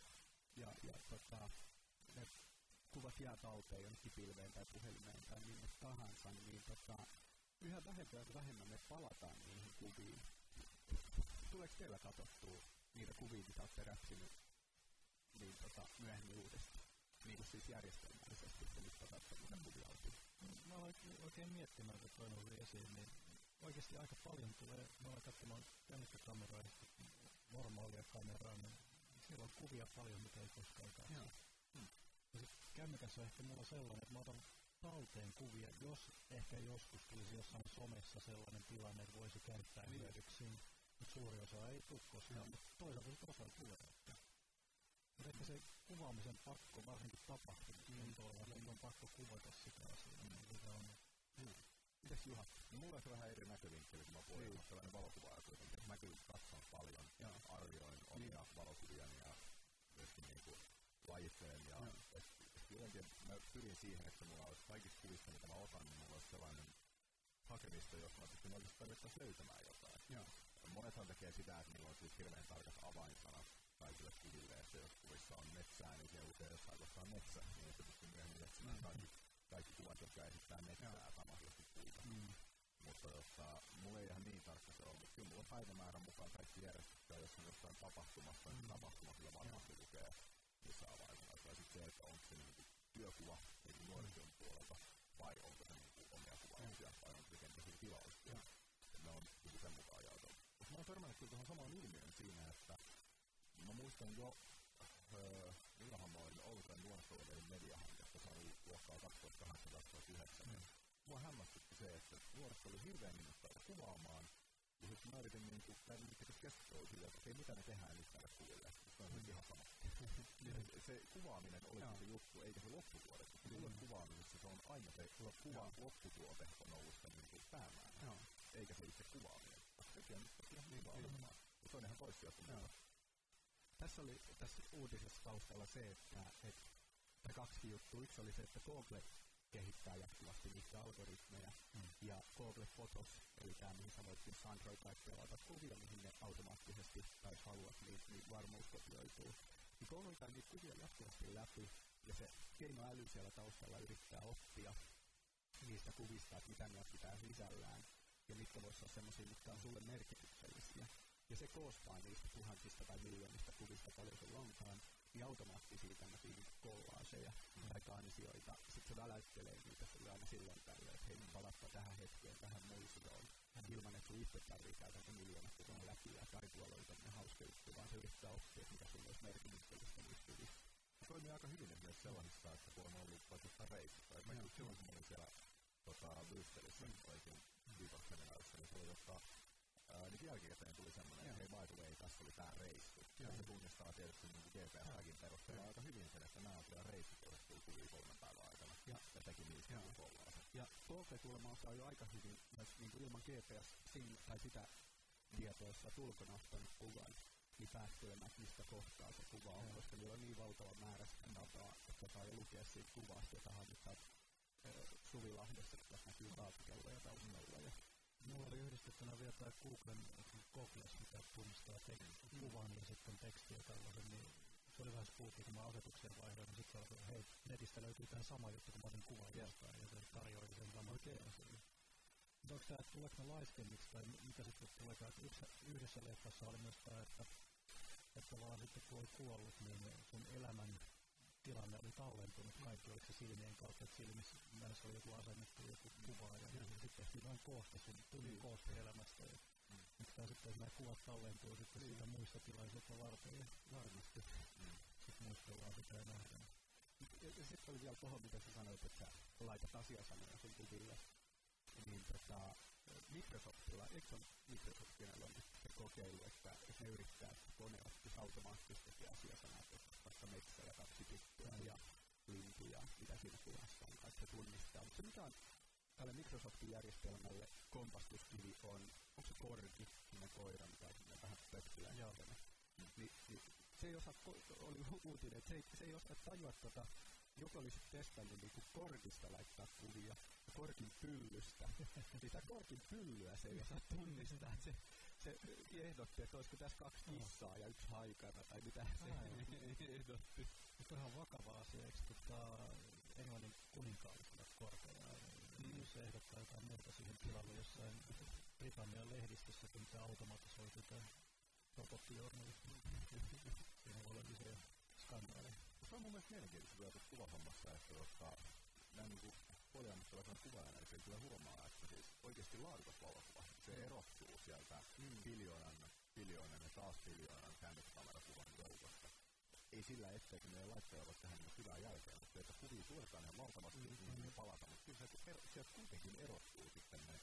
ja, ja tota, ne kuvat jää talteen jonnekin pilveen tai puhelimeen tai minne tahansa, niin tota, yhä vähemmän ja vähemmän me palataan niihin kuviin. Tuleeko teillä katsottua niitä kuvia, mitä olette räpsinyt niin tota, myöhemmin uudestaan? Niin siis järjestelmällisesti, että nyt otatte niitä kuvia oltiin.
Mä olen oikein miettimään, että toi nousi esiin, niin oikeasti aika paljon tulee, mä olen katsomaan kännykkäkameraa normaalia kameraa, niin siellä on kuvia paljon, mitä ei koskaan katso. Hmm. Ja sitten kännykässä on ehkä mulla sellainen, että mä otan talteen kuvia, jos ehkä joskus tulisi jossain somessa sellainen tilanne, että voisi käyttää niin. hyödyksiin. Suuri osa ei tule koskaan, mutta toisaalta osa tulee. Että. Mutta ehkä se kuvaamisen pakko, varsinkin tapahtumista, mm. niin tuolla mm. on pakko kuvata sitä asiaa, mm. mikä on.
Mm. Mitäs Juha? No mulla on se vähän eri näkövinkkeli, kun mä puhun niin. sellainen valokuvaaja kuitenkin. Mä kyllä katson paljon ja arvioin omia niin. valokuviani ja myöskin niinku lajittelen ja, ja jotenkin mä pyrin siihen, että mulla olisi kaikissa kuvissa, mitä mä otan, niin mulla olisi sellainen hakemista, jos mä pystyn tarvittaessa löytämään jotain.
Joo.
Monethan tekee sitä, että niillä on siis hirveän tarkat avainsanat kaikille kuville, että jos kuvissa on metsää, niin siellä usein jossain kohtaa metsä, niin että pystyy myöhemmin etsimään mm. kaikki, kaikki kuvat, jotka esittää metsää samaisesti puita. Mm. Mutta jotta, mulla ei ihan niin tarkka se ole, mutta kyllä mulla on päivämäärän mukaan kaikki järjestettyä, jos on jossain tapahtumassa, niin mm. tapahtuma kyllä varmasti lukee missä avainsanassa. Ja sitten se, että onko se niin työkuva niin nuorisotyön puolelta, vai onko se niin omia kuvauksia, vai onko se kenties tilauksia. Ne on niin sen mukaan oon törmännyt kyllä tuohon samaan ilmiön siinä, että mä muistan jo, öö, olin Oulusen nuorisovelin mediahanketta, se oli luokkaa 2008-2009. Mm. Mua hämmästytti se, että nuoriso oli hirveän innostavia kuvaamaan, ja sitten mä yritin niin kuin, käydä niin keskustelua sille, että okei, mitä me tehdään nyt näille kuville. Se on mm. ihan sama. se kuvaaminen oli se juttu, eikä se lopputuote. Koska mm. kuvaamisessa se on aina se kuvan lopputuote on ollut se niin päämäärä. Eikä se itse kuvaaminen. Sekin on niin vaan. Ja se on ihan toissijaista
tässä oli tässä uutisessa taustalla se, että, että kaksi juttua. Yksi oli se, että Google kehittää jatkuvasti niitä algoritmeja. Mm. Ja Google Photos, eli tämä mihin sä voit siis Android pelata kuvia, mihin ne automaattisesti, tai haluat, niin, niin varmuus kopioituu. Niin Google käy niitä kuvia jatkuvasti läpi, ja se keinoäly siellä taustalla yrittää oppia niistä kuvista, että mitä ne pitää sisällään, ja mitkä voisivat olla sellaisia, mitkä on sulle merkityksellisiä koostaa niistä tuhansista tai miljoonista kuvista paljon sun onkaan, niin automaattisia tämmöisiä niin kollaaseja mm. tai kansioita. Sitten se väläyttelee niitä sulle aina silloin tällöin, että hei, palappa tähän hetkeen, tähän muisioon. Mm. Ilman, että sun itse tarvii käydä ne miljoonat kuvaa läpi ja tai tuolla oli tämmöinen hauska juttu, vaan se yrittää oppia, että mikä sulle olisi merkityksellistä niistä kuvista.
Se toimii aika hyvin esimerkiksi sellaisissa, että kun on ollut vaikka reissussa. Esimerkiksi silloin, kun olin siellä tota, Brysselissä, mm. olikin viikossa niin se oli tota, ää, niin jälkikäteen tuli semmoinen, että hei by the way, tässä oli tää reissu. Ja se tunnistaa tietysti niin GPS-tagin perusteella aika hyvin sen, että nämä on kyllä reissut, joista tuli kuvia kolmen päivän aikana. Ja, ja teki niistä niin kollaasen.
Ja Google kuulemma osaa jo aika hyvin myös niin kuin ilman GPS sin, tai sitä tietoa, jos olet ulkona ottanut kuvan, niin päättelemään, mistä kohtaa se kuva on, ja. koska niillä on niin valtava määrä sitä dataa, että saa jo lukea siitä kuvasta, jota hankitaan Suvilahdessa, kun tässä näkyy raatikelloja taustalla. Ja
Mulla oli yhdistettynä vielä tämä Googlen Googles, mikä tunnistaa tek- mm. kuvan ja sitten tekstiä tällaisen, niin se oli vähän spooky, kun mä asetuksen vaihdoin, niin sitten oli, hei, netistä löytyy tämä sama juttu, kun mä otin kuvan jostain, ja se tarjoili sen saman okay. Mutta onko tämä, tuleeko ne laiskenniksi, tai mitä sitten tuleeko, että yksi, yhdessä leffassa oli myös tämä, että, että vaan sitten kun oli kuollut, niin sun elämän tilanne oli tallentunut, kaikki oliko se silmien kautta, että silmissä näissä oli joku asennettu joku kuva ja, ja sitten tehtiin vain kooste, sun tuli mm. kooste elämästä. Ja, mm. Mutta sitten nämä kuvat tallentuu sitten mm. siitä muista tilaisuutta varten ja varmasti mm. sitten muistellaan sitä ja nähdään.
Ja, ja sitten oli vielä tuohon, mitä sä sanoit, että laitat asiasanoja sun kuville. Niin tota, Microsoftilla, eikö se ole Microsoftilla on se kokeilu, että, että ne yrittää, että kone oppisi automaattisesti asiasanat, vaikka metsä ja kaksi tyttöä ja lintu ja mitä siinä kuvassa on, että se tunnistaa. Mutta se mikä on tälle Microsoftin järjestelmälle kompastuskivi on, onko se korki, sinne koira, mikä on vähän pökkylä. Mm. Ni, niin se ei osaa, oli uutinen, että se ei, se ei osaa tajua tota, joku olisi testannut niin kuin korkista laittaa kuvia ja korkin pyllystä. Sitä korkin pyllyä se ei osaa tunnistaa. Se, se ehdotti, että olisiko tässä kaksi kissaa ja yksi haikara tai mitä se ehdotti.
Mutta ihan vakava asia, eikö tota, Englannin kuninkaallisella korkealla, mm. jos se ehdottaa jotain muuta siihen tilalle jossain Britannian lehdistössä, kun tämä automatisoitu tämä robottijournalismi. Siinä voi olla isoja skandaaleja.
Se on mun mielestä mielenkiintoista tuossa kuvahommassa, että jotta näin niin kuin poljaamassa kuvaajana, että kyllä huomaa, että siis oikeasti laadukas valokuva, se mm. erottuu sieltä mm. biljoonan, biljoonan ja taas biljoonan kännykkäkamerakuvan joukosta. Ei sillä, etteikö meidän laitteella voi tehdä niin hyvää jälkeen, mutta että kuvia suoritetaan ihan valtavasti mm-hmm. niin palata, mutta kyllä se, ero, sieltä kuitenkin erottuu sitten ne,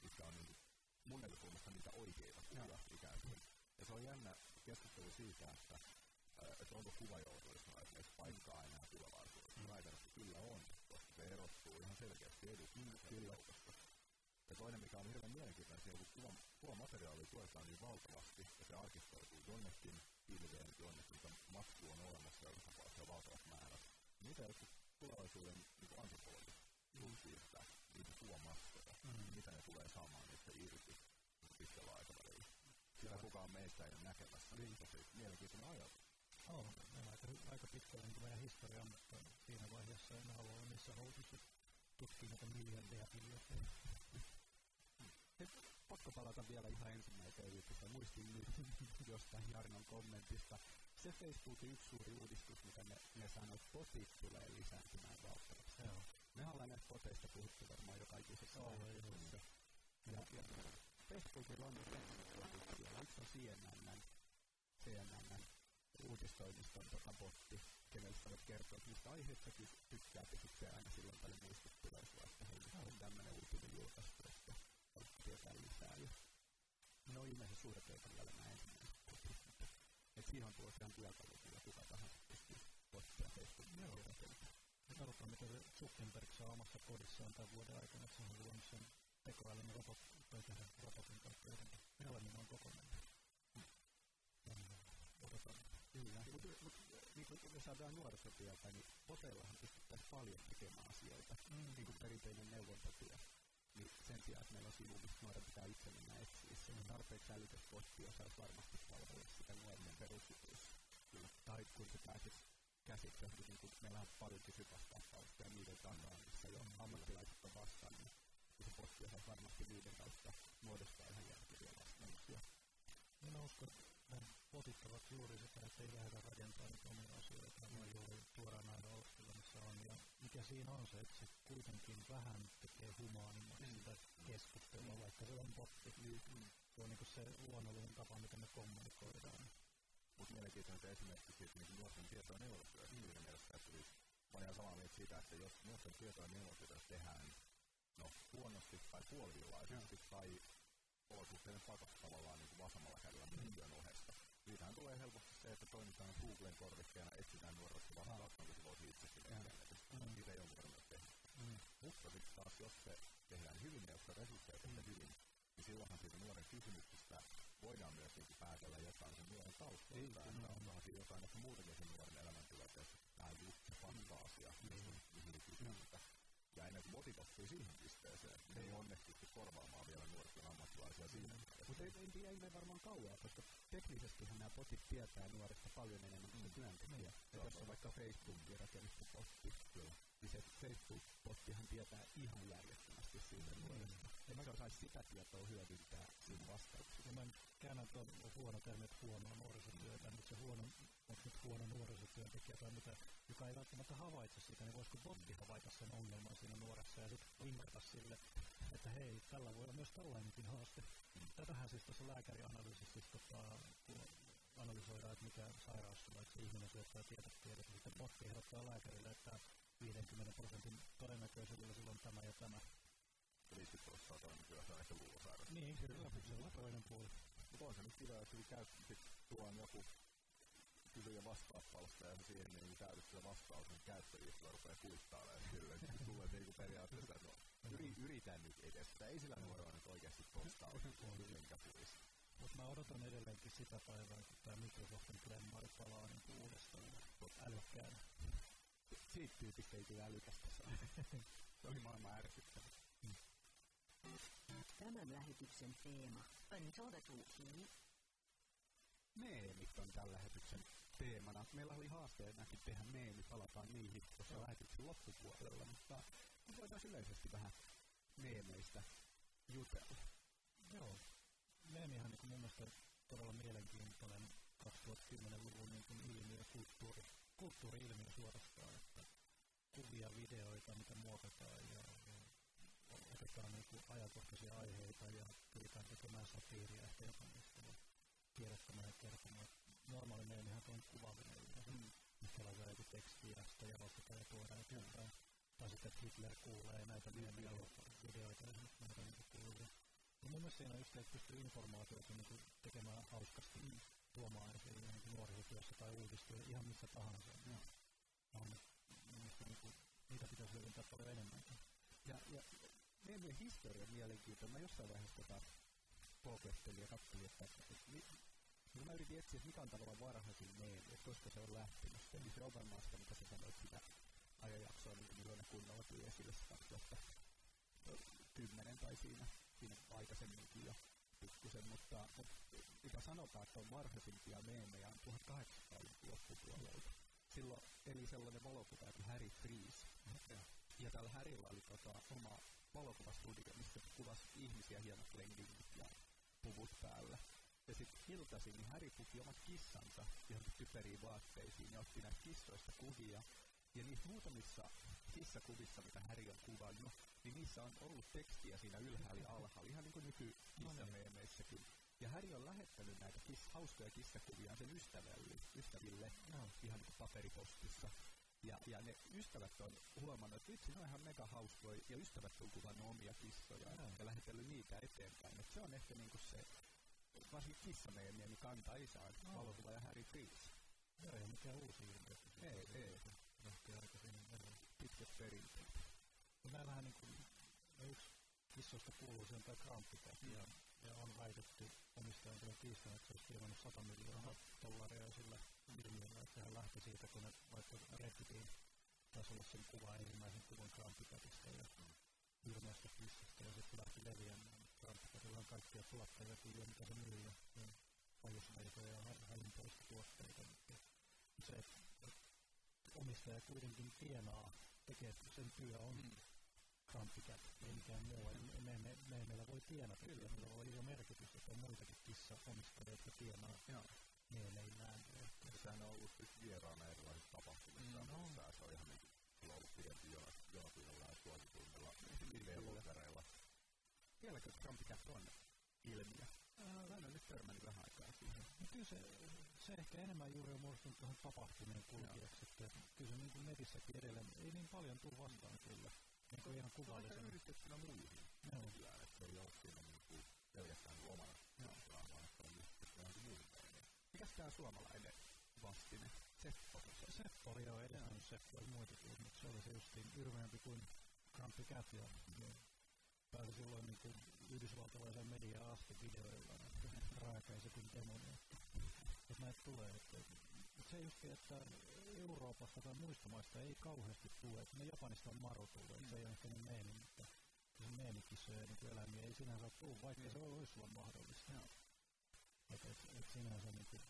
mitkä on niin mun näkökulmasta niitä oikeita kuvia ikään kuin. Ja se on jännä keskustelu siitä, että että onko kuvajournalismilla esimerkiksi paikkaa enää tulevaisuudessa. Mm. Väitän, että kyllä on, se erottuu ihan selkeästi edustuksen joukosta. Ja toinen, mikä on hirveän mielenkiintoinen, on kun kuva, kuvamateriaali tuetaan niin valtavasti, ja se arkistoituu jonnekin pilveen, jonnekin matku on olemassa, joka tapauksessa valtavat määrät. Mitä joku tulevaisuuden niin antropologit sitä, niitä kuvamassoja, mm. mitä ne tulee saamaan niistä irti pitkällä aikavälillä. Sitä kukaan meistä ei ole näkemässä, niin tosi mielenkiintoinen ajatus.
On, on aika, aika pitkällä niin meidän historia, mutta siinä vaiheessa en halua olla niissä housuissa tutkii näitä miljardeja miljardeja.
pakko palata vielä ihan ensimmäiseen juttuun. Muistin nyt jostain Jarnon kommentista. Se Facebookin yksi suuri uudistus, mitä ne, ne sanoo, että botit tulee lisääntymään valtavasti. Joo. Me ollaan näistä boteista puhuttu varmaan jo kaikissa aiheissa. Ja, ja Facebookilla on nyt Yksi on CNN, CNN uutistoimiston tota botti, kenelle sä voit kertoa, että mistä aiheesta tykkää, ja sitten aina silloin tälle muistuttelee sua, että hei, nyt on tämmöinen uutinen julkaistu, että haluatko tietää lisää. Ja ne on ilmeisesti suuret vielä nämä ensimmäiset mutta et siihen on tulossa ihan työkalu, kyllä kuka tahansa pystyy bottia Facebookia rakentaa.
Ja katsotaan, miten Zuckerberg saa omassa kodissaan tämän vuoden aikana, että se on luonut sen tekoälyn robot, tai tehdä robotin kautta jotenkin eläminen kokonaan. Odotan.
Kyllä, mutta mut, niin kun me saadaan nuorisotyötä, niin boteillahan pystyttäisiin paljon tekemään asioita, mm. niin kuin perinteinen neuvontatyö. Niin sen sijaan, että meillä on sivu, missä nuoret pitää itse mennä etsiä, se mm. tarpeeksi älykäs potti osaisi varmasti palvella sitä nuorten perusjutuissa. Kyllä. Tai kun sä pääset käsiksi johonkin, niin kun meillä on paljon kysyvastausta ja niiden takaa, missä jo mm. ammattilaiset on vastannut, niin se potti osaisi varmasti niiden kautta muodostaa ihan järkeviä vastauksia.
Minä uskon, että potit ovat juuri sitä, että ei lähdetä rakentamaan niitä omia asioita, mm. vaan juuri tuodaan nähdä oleskella, missä on. Ja mikä siinä on se, että se kuitenkin vähän tekee humaanimmaksi mm. sitä keskustelua, mm. vaikka se on potti. Mm. Se on niin se luonnollinen tapa, miten me kommunikoidaan.
Mutta mielenkiintoinen esimerkki siitä niin nuorten tieto- ja neuvotyöstä mm. siinä mielessä, että siis mä olen samaa mieltä siitä, että jos nuorten tieto- ja neuvotyötä tehdään no, huonosti tai puolivillaisesti tai olosuhteiden pakosta tavallaan niin kuin vasemmalla kädellä muun työn ohessa. Siitähän tulee helposti se, että toimitaan Googlen korvikkeena, etsitään nuoresta vastauksen, kun se voisi itsekin tehdä. Mm. Siitä ei ole varmaan tehdä. Mm. Mutta sitten taas, jos se tehdään hyvin ja jos se resursseja tehdään mm. hyvin, niin silloinhan siitä nuoren kysymyksestä voidaan myös niin päätellä jotain sen nuoren taustalta. Mm. Onkohan siinä jotain ehkä muutakin sen nuoren elämäntilanteessa, tämä just se fakta-asia, mm. mihin mm. kysymättä. Ja ennen kuin oppii siihen pisteeseen, niin ei onnistuttu korvaamaan vielä nuorten ammattilaisia siinä.
Mutta ei, ei, ei mene varmaan kauaa, koska teknisestihän nämä botit tietää nuorista paljon enemmän kuin se työntekijä. Mm. jos on vaikka Facebookin rakennettu botti, kyllä. niin se Facebook-bottihan tietää ihan järjettömästi siitä mm. nuorista. Ja se osaisi sitä tietoa hyödyntää siinä vastauksessa.
Ja mä käännän tuon huono termi, huonoa nuorisotyötä, mutta se huono, onko nyt huono nuorisotyöntekijä tai mitä, joka ei välttämättä havaitse sitä, niin voisiko botti havaita sen ongelman siinä nuoressa ja sitten vinkata sille, että hei, tällä voi olla myös tällainenkin haaste. Tätähän siis tuossa lääkärianalyysissä siis, tota, analysoidaan, että mikä sairaus sulla, että se ihminen syöttää tietotiedot, ja sitten botti ehdottaa lääkärille, että 50 prosentin todennäköisyydellä silloin tämä ja tämä.
50 prosenttia todennäköisyydellä se on ehkä luulosairaus.
Niin, kyllä, se on toinen puoli.
Mutta on se nyt kiva, että käy, sit tuon joku kysy- ja vastauspalsta ja siihen niin täydessä vastaus, niin käyttäjistä rupeaa kuittaamaan kyllä. Tulee niin kuin periaatteessa, että no, yri, yritän nyt edes. Sitä ei sillä nuorella nyt oikeasti tosta ole, minkä tulisi.
Mutta mä odotan edelleenkin sitä päivää, kun tämä Microsoftin Glemmari palaa niin kuin uudestaan älykkäänä.
Siitä tyypistä ei tule älykästä saa. Se oli maailman ärsyttävä.
Tämän lähetyksen teema on
Meemit on tällä lähetyksen teemana. Meillä oli haasteenakin tehdä meemi, palataan niihin tuossa lähetyksen loppupuolella, mutta voidaan yleisesti vähän meemeistä jutella.
Joo. Meemihän niin mun mielestä todella mielenkiintoinen 2010-luvun niin kuin ilmiö, kulttuuri, kulttuuri-ilmiö suorastaan, että kuvia, videoita, mitä muokataan ja otetaan niin kuin ajankohtaisia aiheita ja pyritään tekemään satiiria ehkä jopa niistä ja tiedottamaan ja kertomaan. Normaali meemihän on kuvaaminen yleensä, mm. missä laitetaan joku teksti ja sitä jalostetaan ja tuodaan eteenpäin. Tai sitten, että Hitler kuulee näitä meemiä videoita ja näitä niin kuuluu. Ja mun mielestä siinä on just, että pystyy informaatiota niin tekemään hauskasti, mm. tuomaan esiin niin nuorisotyössä tai uudistyössä, ihan missä tahansa. Ja, on, mielestä niin kuin, niitä pitäisi hyödyntää paljon enemmänkin.
Ja, ja meemien historia on mielenkiintoinen. Mä jossain vaiheessa tota, poukettelin ja katselin, että, että, että niin mä yritin etsiä, että mikä on tavallaan varhaisin meemi, että koska se on lähtenyt. Niin se on varmaan sitä, mitä sä sanoit sitä ajanjaksoa, niin milloin ne kunnolla tuli esille se kymmenen tai siinä, siinä aikaisemminkin jo pikkusen, mutta, mutta mitä sanotaan, että on varhaisimpia meemejä on 1800-luvun loppupuolelta. Silloin eli sellainen valokuva kuin Harry Freeze. Ja, ja täällä Harrylla oli tota, oma valokuvastudio, missä kuvasi ihmisiä hienot lenkingit ja puvut päällä. Ja sitten iltaisin niin Harry puki omat kissansa johonkin typeriin vaatteisiin ja otti näistä kissoista kuvia. Ja niissä muutamissa kissakuvissa, mitä Harry on kuvannut, niin niissä on ollut tekstiä siinä ylhäällä ja alhaalla, ihan niin kuin nykykissameemeissäkin. Ja Harry on lähettänyt näitä kiss, hauskoja kissakuvia sen ystävälle, ystäville no. ihan niin kuin paperipostissa. Ja, ja ne ystävät on huomannut, että vitsi, ne on ihan mega hauskoja, ja ystävät on kuvannut omia kissoja no. ja lähetellyt niitä eteenpäin. Et se on ehkä niin kuin se, varsinkin kissameemiä, niin kantaa isään, no. valokuva ja Harry Freeze.
Joo, ei mikään uusi ilmiö.
Ei, ei.
Lähti aika siinä
pitkät perinteet.
Ja näillähän niin kuin, yksi kissoista kuuluu siihen tai Crumpycat, mm. ja, ja on väitetty omistajan kyllä kiistänyt, että olisi tienannut 100 miljoonaa dollaria sillä ilmiöllä, että sehän lähti siitä, kun ne Redditiin taisi olla sen kuva ensimmäisen kuvan Crumpycatista ja mm. ilmeistä kissasta, ja sitten lähti leviämään. Crumpycatilla on kaikkia tuottajia kyllä, mitä se myy, ja, ja pajusveitoja ja hallintoista tuotteita. Mutta se, että omistaja kuitenkin tienaa, tekee sen työ on mm. Crumpycat, ei mikään muu. Me, me, me, meillä voi tienata, kyllä meillä voi iso merkitys, että on muitakin kissa-omistajia, jotka tienaa meeleillään.
Sehän on ollut sitten vieraana erilaisissa tapahtumissa, mm, no. se on ihan niin kuin on pidempi jonotujalla ja suosituimmilla TV-lukereilla.
Vieläkö Crumpycat on ilmiö? Mä en nyt törmännyt vähän aikaa siihen.
No kyllä se, se ehkä enemmän juuri on muodostunut tuohon tapahtumien kulkijaksi, että kyllä se niin kuin netissäkin edelleen ei niin paljon tule vastaan kyllä. Niin kuin ihan kuvallisen. Se
on yhdistettynä muihin. Joo. Kyllä, että se ei ole siinä niin kuin pelkästään kuin omana juttuaan, vaan että on yhdistettynä johonkin muuhun
Mikäs tää suomalainen vastine? Seppo.
Seppo oli jo edelleen Seppo, oli muitakin, mutta se oli se justiin yrmeämpi kuin Cat ja, ja pääsi silloin niin kuin yhdysvaltalaisen mediaan asti videoilla, että kuin demoni, että, että näitä tulee. Että se just, että Euroopasta tai muista maista ei kauheasti tule, että ne Japanista on maru tullut, mm. se ei ole ehkä niin meemi, mutta se meemikissoja niin eläimiä ei sinänsä tullut, vaikka mm. se olisi olla mahdollista. Joo. Että et, et sinänsä niin kuin,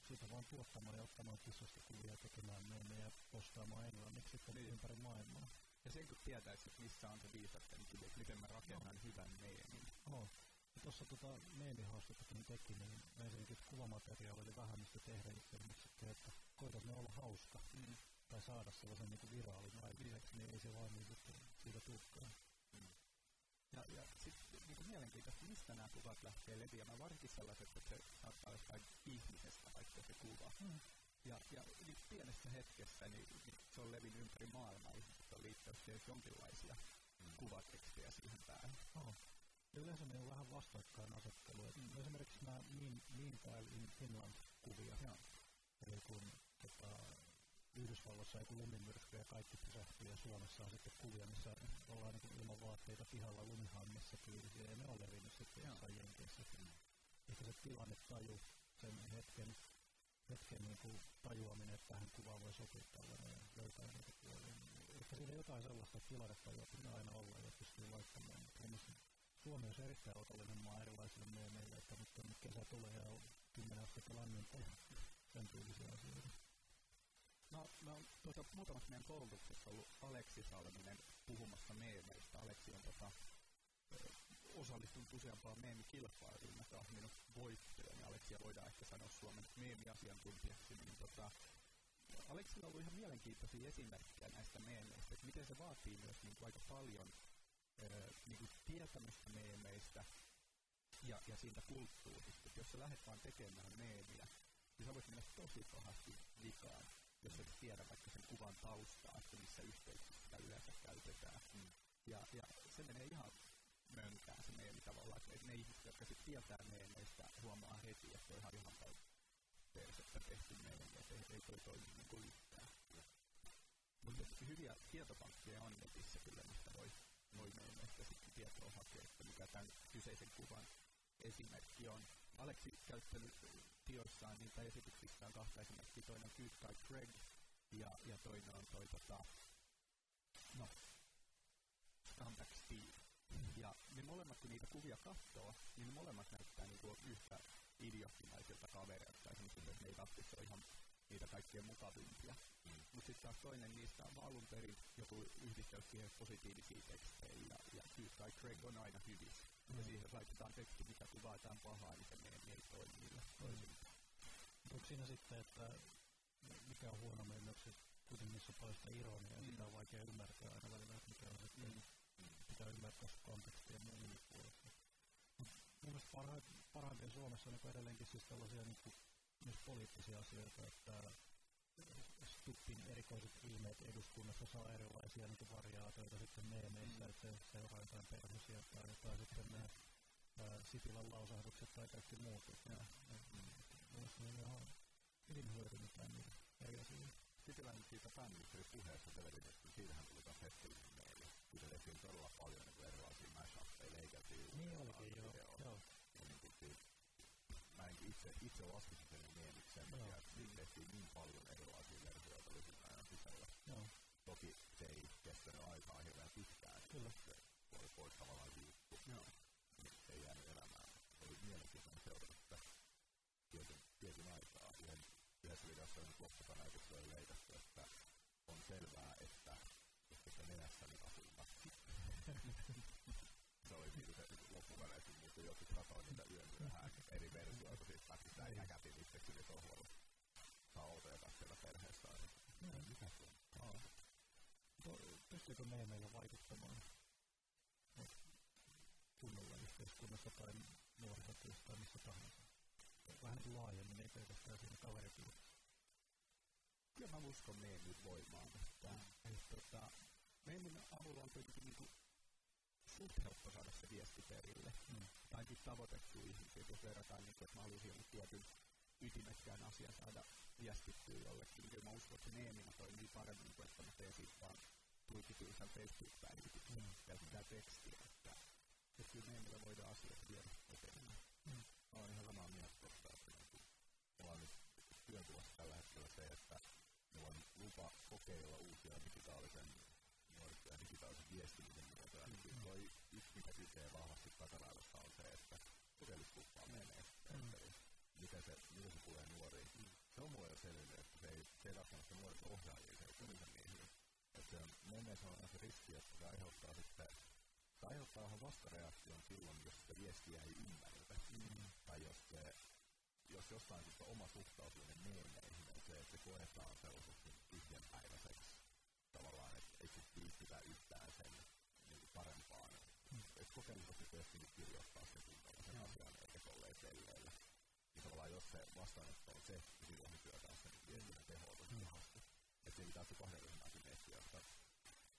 siitä vaan tuottamaan ja ottamaan kissosta kuvia tekemään meemejä ja postaamaan englanniksi sitten niin. ympäri maailmaa.
Ja sen kun tietäisi, että missä on se viisasten kivi, että miten mä rakennan no. hyvän meemin.
Oh. Tuossa tota meemihaastattelukin teki, niin ensinnäkin kuvamateriaali oli vähän mistä tehdä sitten, että koetat ne olla hauska mm. tai saada sellaisen niin viraalin aikaiseksi, niin ei se vaan niin sitten siitä tukkaan. Mm.
Ja, ja sitten niin mielenkiintoista, mistä nämä kuvat lähtee leviämään, varsinkin sellaiset, että se saattaa olla jostain ihmisestä vaikka se kuva. Mm. Ja, ja niin pienessä hetkessä niin, niin se on levinnyt ympäri maailmaa, ihmiset on liittänyt jonkinlaisia mm. kuvatekstejä siihen päähän.
Oh. Ja yleensä ne on vähän vastakkainasettelu. Mm. Esimerkiksi nämä mean, Meanwhile in Finland-kuvia. Joo. Eli kun tota, Yhdysvalloissa joku lumimyrsky ja kaikki pysähtyy ja Suomessa on sitten kuvia, missä ollaan niin ilman vaatteita pihalla lumihannessa tyylisiä ja ne on levinnyt sitten jossain jenkeissä. Mm. Ehkä se tilanne taju sen hetken hetken niin kuin tajuaminen, että tähän kuvaan voi sopia tällainen ja löytää niitä puolia. Ehkä siinä jotain sellaista tilannetajua pitää aina olla ja pystyy laittamaan. Mutta Suomi on erittäin otollinen maa erilaisille meille, että nyt on kesä tulee ja on kymmenen astetta lämmintä ja sen tyylisiä asioita.
No, no tuota, muutamassa meidän koulutuksessa ollut Aleksi Salminen puhumassa meemeistä. Aleksi on tota, osallistunut useampaan meemikilpailuun ja tahminut voittoja, niin Aleksia voidaan ehkä sanoa Suomen meemiasiantuntijaksi, niin tota, Aleksilla on ollut ihan mielenkiintoisia esimerkkejä näistä meemeistä, että miten se vaatii myös niin aika paljon niin kuin tietämystä meemeistä ja, ja siitä kulttuurista. Jos sä lähdet vaan tekemään meemiä, niin sä voit mennä tosi pahasti vikaan, jos et tiedä vaikka sen kuvan taustaa, että missä yhteyksissä sitä yleensä käytetään. Mm. Ja, ja se menee ihan mönkää se meemi tavallaan, että ne ihmiset, jotka sitten tietää meemeistä, huomaa heti, että toi ihan ihan persettä tehty meemi, että ei, ei toi toimi niin kuin yhtään. Mutta hyviä tietopankkeja on netissä kyllä, mistä voi, voi meemeistä sitten tietoa hakea, että mikä tämän kyseisen kuvan esimerkki on. Aleksi käyttänyt tioissaan niitä esityksissään kahta esimerkkiä. Toinen on Good Guy Craig ja, ja toinen on toi tota, no, Scumbag Steve Ja ne molemmat, kun niitä kuvia katsoo, niin ne molemmat näyttää niin kuin yhtä idiottimaisilta kavereilta. Esimerkiksi että make-upissa on ihan niitä kaikkien mukavimpia. Mm. Mutta sitten taas toinen niistä on alun perin joku yhdistelty siihen positiivisia tekstejä ja, ja tyyppi tai Craig on aina hyvissä. Mm. Ja siihen laitetaan teksti, mikä kuvaa jotain pahaa, niin se meemi ei toimi niillä toisintaan.
Onko siinä sitten, että mikä on huono meemiöksi, kuitenkin niissä on paljon sitä ironiaa, mm. sitä on vaikea ymmärtää aina välillä, että mikä on sitten, mm. pitää ymmärtää se konteksti ja muun puolesta. Mun mielestä parhaimpia Suomessa on edelleenkin siis tällaisia niin myös poliittisia asioita, että Stuppin erikoiset ilmeet eduskunnassa saa erilaisia niin variaatioita sitten meemeissä, mm. että seuraa jotain tai jotain sitten nämä Sipilän lausahdukset tai kaikki muut. Ja, mm. Mielestäni ne on hyvin hyödynnetään niitä eri asioita.
Sipilän siitä pääministeripuheessa televisiosta, siitähän tuli taas hetkellinen meille. Kyseltiin todella paljon niin erilaisia leikeltiin.
Niin olikin, joo. joo.
Ja niin kuin siitä, mä en itse, itse laskisin sen meemiksi sen takia, että siinä tehtiin niin paljon erilaisia versioita lyhyen ajan sisällä. Joo. Toki se ei kestänyt aikaa hirveän pitkään.
Kyllä.
Se oli pois tavallaan juttu. Joo. Se ei jäänyt elämään. Oli mielenkiintoinen seurata sitä tietyn, tietyn aikaa. Yhden, yhdessä videossa on loppukaneetissa oli leikattu, että on selvää, että että se nenässäni asunta. se niin se loppukaneetti, mutta jotkut katsoivat niitä yön myöhään eri versioita siitä pätkistä ja kätin itsekseni sohvalla. Saa outoja siellä perheessä aina.
Mikä se on? Pystyykö meillä vaikuttamaan kunnolla yhteiskunnassa tai nuorisotyössä tai missä tahansa? Vähän laajemmin, ei pelkästään siinä kaveripiirissä.
Kyllä mä uskon meemin voimaan. Että, mm. että, tota, meemin avulla on kuitenkin niin suht helppo saada se viesti perille. Mm. Tai ainakin tavoitettu ihmisiä, jos verrataan, niin, että mä haluaisin jonkun tietyn ytimekkään asian saada viestittyä jollekin. Niin kyllä mä uskon, että meeminä toimii paremmin kuin että mä teen siitä vaan tuikityysen Facebook-päivityksen mm. pelkkää tekstiä. Että, että kyllä meemillä voidaan asiat viedä eteenpäin.
Mm. Mä olen ihan samaa mieltä tuosta, että niin mulla on nyt työnkuvassa tällä hetkellä se, että mulla on lupa kokeilla uusia digitaalisen nuorista ja digitaalisen viestimisen muotoja. Mm. Toi yksi, mikä kytee vahvasti takaraivassa on se, että todellisuutta menee. Mm. Miten se, miten se tulee nuoriin. Mm. Se on mulle jo selvinnyt, että se ei, se ei välttämättä nuoret ohjaajia, se ei tunne niihin. Että se on menneissä on se riski, että se aiheuttaa sitten se aiheuttaa vähän vastareaktion silloin, jos sitä viestiä ei ymmärretä. Mm. Tai jos, se, jos jostain syystä oma suhtautuminen meemeihin on se, että se koetaan sellaiseksi tyhjänpäiväiseksi tavallaan, että ei se liittytä yhtään sen niin parempaan. Mm. Että kokemuksessa tehtiin kirjoittaa sen tällaisen mm. asian, eikä tolleen selleillä. Tavallaan jos se vastaanotto on se, niin silloin se taas sen viestinnän tehoa tosi mm. pahasti. Että siinä pitää se kahden ryhmänkin miettiä, että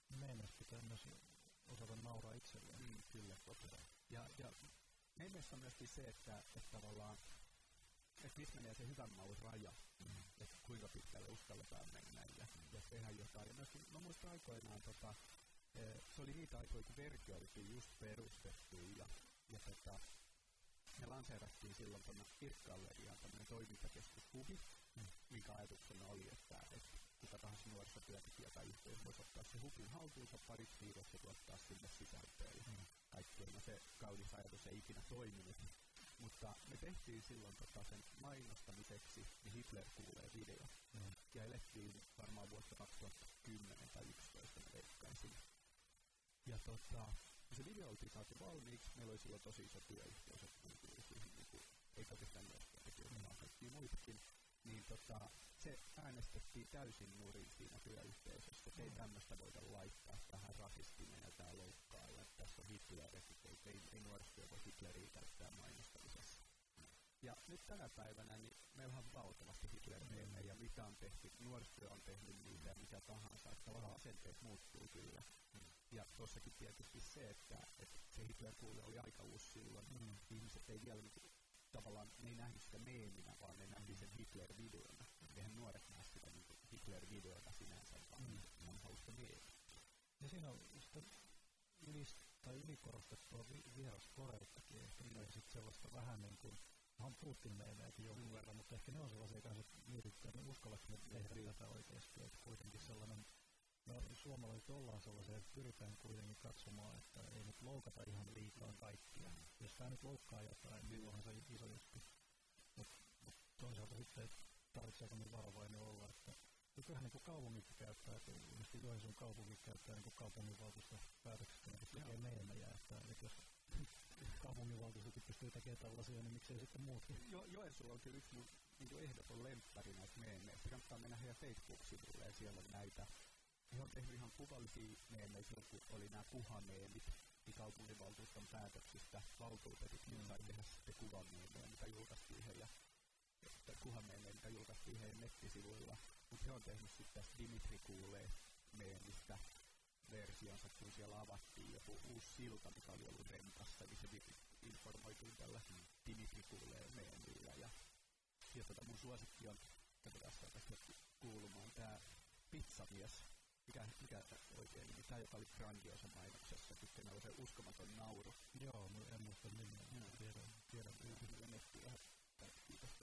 Meidän pitää myös osata nauraa itselleen.
Mm, kyllä, totta. Ja, ja meimessä on myöskin se, että, että tavallaan että missä menee se hyvän maun raja, mm. että kuinka pitkälle uskalletaan mennä ja, ja tehdä jotain. Ja myöskin, mä muistan aikoinaan, tota, se oli niitä aikoja, kun Verkki oli just perustettu ja, ja tota, me lanseerattiin silloin tuonne Irkkalleriaan tämmöinen toimintakeskushubi, mm. minkä ajatuksena oli, että, että kuka tahansa nuorista työntekijä tai yhteisö voisi ottaa se hubin haltuunsa pariksi viikossa ja tuottaa sinne sisältöä. Mm. Kaikkeen no se kaunis ajatus ei ikinä toiminut. Mutta me tehtiin silloin tota sen mainostamiseksi, niin Hitler kuulee video. Mm. Ja elettiin varmaan vuotta 2010 tai 2011 me leikkaisin. Ja tota, se video oltiin saatu valmiiksi, meillä oli silloin tosi iso työyhteisö, ei pelkästään myöskään vaan kaikkia muitakin niin tota, se äänestettiin täysin nurin siinä työyhteisössä, että ei tämmöistä voida laittaa tähän rasistinen ja tämä loukkaa ja tässä on Hitler, että ei, ei, ei nuorisotyö voi Hitleriä käyttää mainostamisessa. Ja nyt tänä päivänä niin meillä on valtavasti hitler ja mitä on tehty, nuorisotyö on tehnyt niitä ja mitä tahansa, että tavallaan asenteet muuttuu kyllä. Ja tuossakin tietysti se, että, että se Hitler kuule oli aika uusi silloin, mm. ihmiset ei vielä tavallaan ne ei nähnyt sitä meeminä, vaan ne nähtiin sen Hitler-videona. Eihän nuoret näe sitä niin Hitler-videota sinänsä, vaan mm. ihan hauska meemi.
Ja siinä on sitä ylis, tai ylikorostettua vi, vieraskoreittakin, ehkä mm. sitten sellaista vähän niin kuin, on Putin meemejäkin jonkun mm. verran, mutta ehkä ne on sellaisia kanssa, että mietitään, että uskallatko me tehdä mm. tätä oikeasti, että kuitenkin sellainen no, suomalaiset ollaan sellaisia, että pyritään kuitenkin katsomaan, että ei nyt loukata ihan liikaa kaikkia. Jos tämä nyt loukkaa jotain, niin onhan se iso juttu. Mutta mut toisaalta sitten tarvitseeko niin varovainen olla, että ja kyllähän niin kaupunginkin käyttää, että ilmeisesti Joensuun kaupunki käyttää niin kaupunginvaltuuston päätöksestä niin tekee meemejä, että, että jos kaupunginvaltuustokin pystyy tekemään tällaisia, niin miksei sitten muutkin.
Jo, Joensuu on kyllä yksi mun niin ehdoton lemppari näistä meemeistä. Kannattaa mennä heidän Facebook-sivuille ja siellä on näitä. He on tehnyt ihan kuvallisia silloin, kun oli nämä kuhameemit, niin kaupunginvaltuuston päätöksistä valtuutetut mm. sai tehdä sitten kuvameemejä, mitä julkaistiin heidän kuhameemejä, mitä julkaistiin heidän nettisivuilla. Mutta he on tehnyt sitten tästä Dimitri Kuulee meemistä versionsa, kun siellä avattiin joku uusi silta, mikä oli ollut rentassa, niin se informoitiin tällä Dimitri Kuulee meemillä. Ja, ja tota mun suosikki on, katsotaan tästä kuulumaan, tämä pizzamies, mikä, mikä oikein nimi, tämä joka oli grandiosa mainoksessa, sitten oli se uskomaton nauru.
Joo, no en muista nimeä, no. tiedän, tiedän.
Ja netti vähän kiitos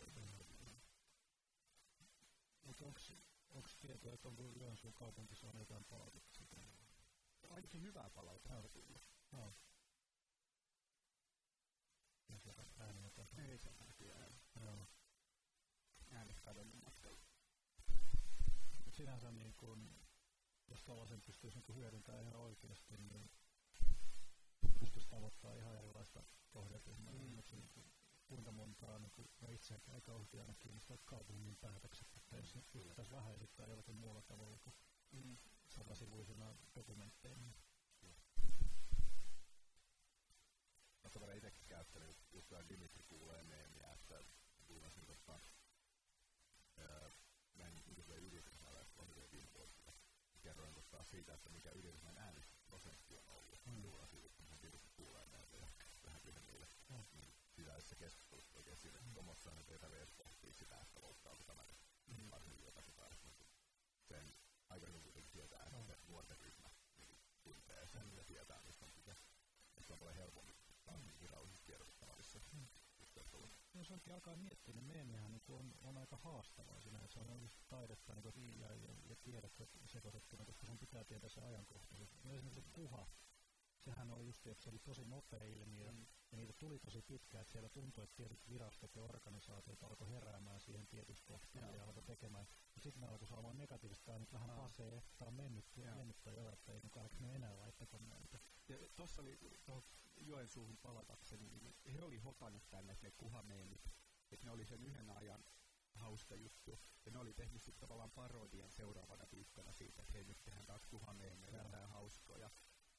Mutta onko tietoa, että onko Joensuun kaupunki saanut jotain palautetta siitä?
Ainakin hyvää palautetta
no.
tullut.
No. Ja se ääni on
Ei se näkyy ääni.
Joo.
Äänet kadonnut matkalla.
Sinänsä niin kuin, jos tällaisen pystyisi niin hyödyntämään ihan oikeasti, niin pystyisi tavoittaa ihan erilaista kohderyhmää. Mm. Niin kuinka montaa, niin kuin mä itse aika kauheasti aina kiinnostaa kaupungin päätökset, että jos nyt pystyttäisiin vähän esittää jollakin muulla tavalla kuin mm. satasivuisina dokumentteina.
Mä olen itsekin käyttänyt just Dimitri kuulee meemiä, että viimeisen tota, siitä, että mikä ydinryhmän äänestysprosentti on ollut. Mm. Juuri siitä, kun Dimitri kuulee meitä ja vähän niille. Mm. Niin sisäisessä keskustelussa oikein siinä, että Tomossa nyt epäveet pohtii sitä, että loukkaako tämä mm. varsin jotakin tai sen aikaisemmin kuitenkin tietää, että se nuorten ryhmä niin tuntee sen ja tietää, mistä on kyse. Että on paljon helpommin taas mm. virallisissa tiedotuskanavissa. Mm.
No se onkin alkaa miettiä, niin meemihän niin on, on aika haastavaa siinä, että se on just taidetta niin kuin, ja, ja, ja tiedettä sekoitettuna, koska sun pitää tietää se ajankohtaisuus. No esimerkiksi se puha, sehän on just, että se oli tosi nopea ilmiö, mm. ja niitä tuli tosi pitkään, että siellä tuntui, että tietyt virastot ja organisaatiot alkoi heräämään siihen tietyssä kohtaa ja alkoi tekemään. Ja sitten ne alkoi saamaan negatiivista, tämä nyt vähän pasee, tämä on mennyt, mennyt tai jo, että ei mukaan ne enää laittako näitä.
Ja tuossa oli Joensuuhun palatakseni, niin he oli hokannut tänne ne kuhameemit, että ne oli sen yhden ajan hauska juttu. Ja ne oli tehnyt sitten tavallaan parodian seuraavana viikkona siitä, että hei nyt tehdään taas kuhameemejä, tämä hauskoja.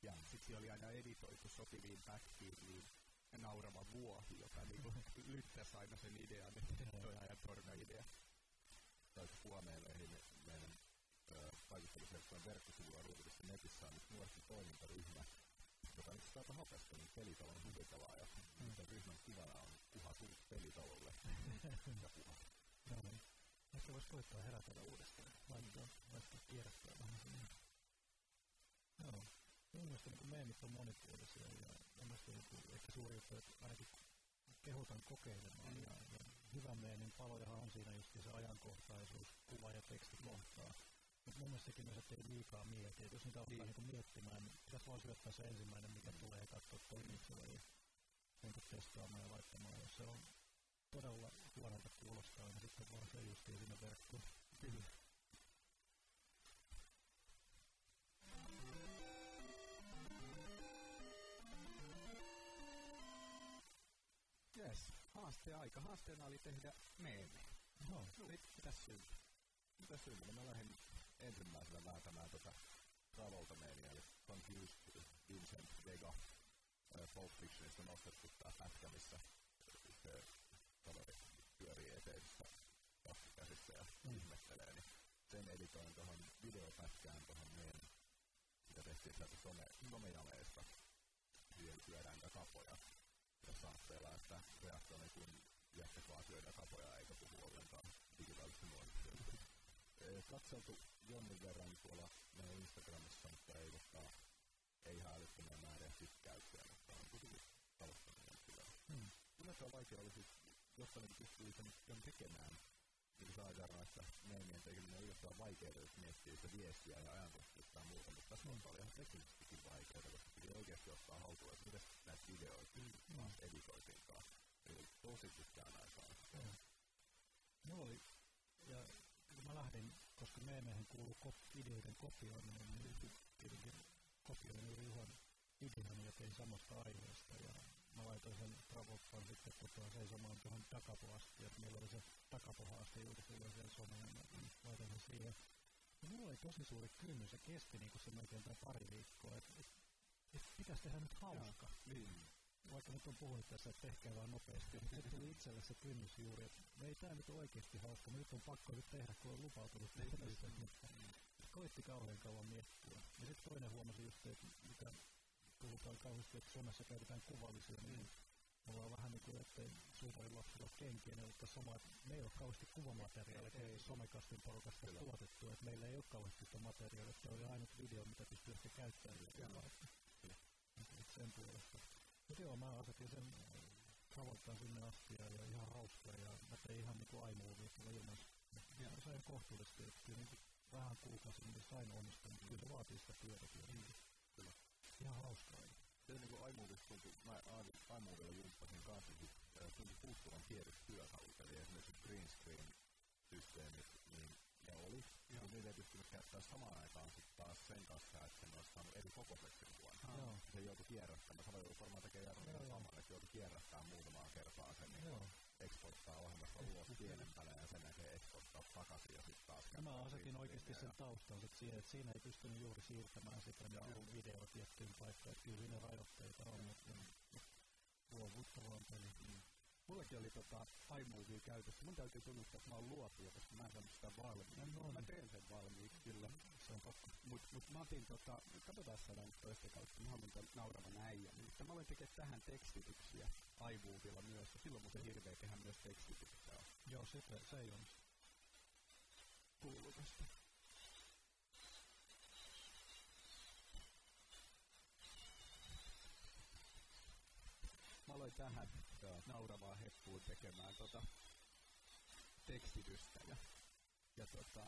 Ja sitten siellä oli aina editoitu sopiviin pätkiin niin naurava vuohi, joka niinku lyttäsi aina sen idean, että toi on ihan torna idea.
Taisi puhua meille meidän vaikuttamisjärjestelmän verkkosivuilla ruutuksessa netissä on nyt nuorten toimintaryhmä, joka nyt aika hapesta, niin pelitalon huvitelaa ja mm. sen ryhmän kuvana on puha suus pelitalolle ja puha.
Joo, niin. Ehkä voisi koittaa herätellä uudestaan, laittaa, laittaa kierrättää vähän sinne. Joo. Mun mielestä niin meemit on monipuolisia ja mielestäni niin ehkä suuri juttu, että ainakin kehotan kokeilemaan. Mm. Ja, ja hyvä meemin palojahan on siinä just se ajankohtaisuus, kuva ja teksti kohtaa. Mutta mun mielestä sekin myös, että ei liikaa mieti. Et jos niitä alkaa niin. niin miettimään, niin pitäisi vaan syöttää se ensimmäinen, mikä mm. tulee ja katsoa toimiiko se vai onko testaamaan ja laittamaan. Jos se on todella huonolta kuulostaa, niin sitten vaan se justiin sinne verkkoon. Kyllä.
Jes, haasteen aika. Haasteena oli tehdä meemi.
No, mitäs syntyi? Mitäs syntyi? Mä lähdin ensimmäisenä vääntämään tota Travolta meemiä, eli Confused Vincent Vega Pulp Fictionista nostettu tää pätkä, missä se kaveri pyörii eteisessä kasvikäsissä ja mm. ihmettelee, niin sen editoin tuohon videopätkään tuohon meidän, mitä tehtiin sieltä some, somejaleista. Siellä syödään kapoja ja saatteella, että reaktio kuin jätket vaan syödään kapoja eikä puhu ollenkaan digitaalisesti muodosta. Katseltu jonnin verran tuolla meidän Instagramissa, mutta ei, tota, ei ihan älyttömiä määriä tykkäyksiä, mutta on kuitenkin tavoittaminen kyllä. Hmm. Yleensä on vaikea olisi, jotta ne pystyy sen tekemään, niin saa että meemien tekeminen on yllättävän vaikeaa, jos miettii sitä viestiä ja ajankohtaista tai muuta, mutta tässä mm. oli ihan teknisestikin vaikeaa, koska piti oikeasti ottaa haltuun, että miten näitä videoita mm. taas editoitinkaan. Eli tosi pitkään aikaa.
Mulla oli, ja kun mä lähdin, koska meemeihin kuuluu kop- ideoiden kopioiminen, niin tietenkin kopioin juuri Juhan idean ja tein samasta aiheesta. Ja mä laitoin sen Travoppan sitten kotoa seisomaan tuohon takapoasti, että meillä oli se takapohaaste juuri silloin siellä someen, ja laitoin sen siihen. Ja mulla oli tosi suuri kynnys ja kesti niin kuin se melkein pari viikkoa, että et, et pitäisi tehdä nyt hauska. Ja, niin. Vaikka nyt on puhunut tässä, että tehkää vaan nopeasti, mutta se tuli itselle se kynnys juuri, että me ei tämä nyt ole oikeasti hauska, nyt on pakko nyt tehdä, kun on lupautunut tehdä se. Koitti kauhean kauan miettiä. Ja sitten toinen huomasi just, että mitä puhutaan kauheasti, että Suomessa käytetään kuvallisia, niin me ollaan vähän niin kuin, että suutarin lapsilla on kenkiä, ne on sama, että me ei ole kauheasti kuvamateriaalia, ei somekastin porukasta Kyllä. tuotettu, että meillä ei ole kauheasti sitä materiaalia, että se oli ainut video, mitä pystyy ehkä käyttämään. Kyllä. Sen puolesta. Mutta joo, mä asetin sen tavoittaa sinne asti ja, ja ihan hauskaa ja mä tein ihan niinku iMovie tuolla ilmassa. Ja mä sain kohtuullisesti, että kyllä niin vähän kuukausi, niin sain onnistua, mutta kyllä se vaatii sitä työtä kyllä. Mm. Kyllä ihan hauskaa.
Se on niinku iMovie tuntui, mä iMoviella jumppasin kanssa, niin tuntui puuttuvan tietyt työkalut, eli esimerkiksi green screen systeemit, niin ne oli, ja niitä ei pystynyt käyttämään samaan aikaan sitten taas sen kanssa, että sen olisi saanut eri kokoiseksi kuvan. Joo. Se joutui kierrättämään, sä voit varmaan tekee Jarno saman, että joutui kierrättämään muutamaa kertaa sen, niin Joo eksporttaa ohjelmasta ulos pienempänä ja sen jälkeen eksporttaa takaisin ja sitten taas
Mä asetin oikeasti sen taustan sit siihen, että siinä ei pystynyt juuri siirtämään sitä niin video tiettyyn paikkaan, että kyllä siinä rajoitteita on, mutta luovuttavaa peli. Mm.
Mullakin oli tota iMovie käytössä. Mun täytyy tunnustaa, että mä oon luopija, koska mä en saanut sitä valmiiksi. No, mä teen sen valmiiksi kyllä. Se on pakko. Mut, mut mä otin tota, katsotaan saadaan toista kautta, mä haluan tämän nauravan äijän. Mutta mä aloin tekemään tähän tekstityksiä iMoviella myös. Ja silloin mun se hirveä tehdä myös tekstityksiä.
Joo, se, se ei ole.
Kuulukasta. Mä aloin tähän nauravaa heppuun tekemään tota tekstitystä ja, ja tota,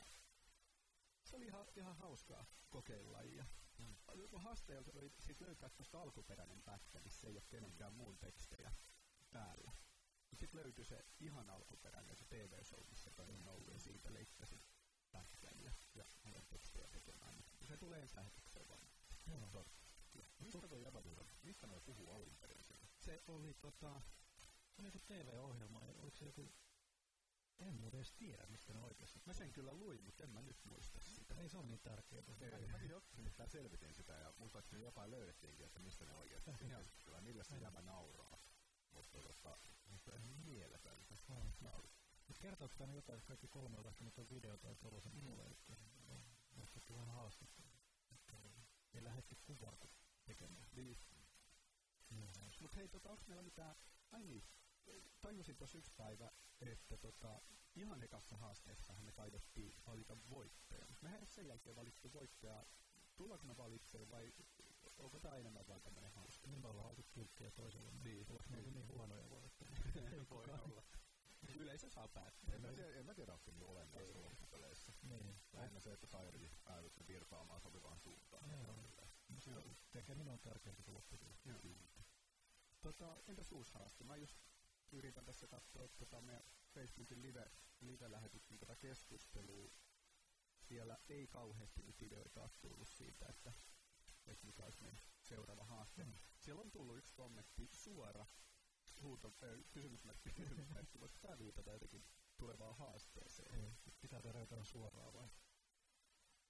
se oli ihan, ihan hauskaa kokeilla ja mm. haasteelta oli sit löytää tuosta alkuperäinen pätkä, missä ei ole kenenkään muun tekstejä päällä. Sitten löytyi se ihan alkuperäinen, se TV-show, missä toi on ollut, ja siitä leikkasin ja, ja aloin tekstejä tekemään. Se tulee ensi lähetykseen vaan.
Joo. Mistä toi jäbä Mistä noi puhuu alun perin
Se oli tota,
se oli joku TV-ohjelma, ja oliko se joku... En muuten edes tiedä, mistä ne oikeasti.
Mä sen kyllä luin, mutta en mä nyt muista sitä.
Ei se on niin tärkeää.
Ei, mäkin joskus nimittäin selvitin sitä, ja muistaakseni jotain löydettiinkin, että mistä ne oikeasti kyllä, millä se jäbä nauraa. Mutta tota.
Kertooko tämä jotain, kaikki kolme on lähtenyt tuon videota ja tuollaisen mm. puoleen, että on vähän haastetta. Ei lähdetty kuvaa tekemään.
Niin. Mutta hei, tota, onko meillä mitään Ai niin, tajusin tuossa yksi päivä, että tota, ihan ekassa haasteessahan me taidettiin valita voittaja. Mehän ei sen jälkeen valittu voittaja. Tullaanko me valitsemaan vai onko tämä enemmän vaan tämmöinen haaste?
Niin me ollaan oltu kilttiä toiselle.
Niin.
Tullaanko me niin huonoja voittajia?
Voi olla. Yleisö saa päättää.
En mä tiedä, en mä tiedä onko niin olennaista loppupeleissä. Niin. Lähinnä se, että Sairi päädyt virtaamaan sopivaan suuntaan.
Joo. Tekeminen on tärkeää kuin lopputulos.
Tota, entäs uusi haaste? Mä just yritän tässä katsoa tota meidän Facebookin live, live-lähetyksen tätä keskustelua. Siellä ei kauheasti nyt ideoita ole tullut siitä, että, että mikä olisi meidän seuraava haaste. Mm. Siellä on tullut yksi kommentti suora huuto, kysymysmerkki, kysymysmerkki. Voisi tämä viitata jotenkin tulevaan haasteeseen?
Ei, pitää tehdä jotain suoraan vai?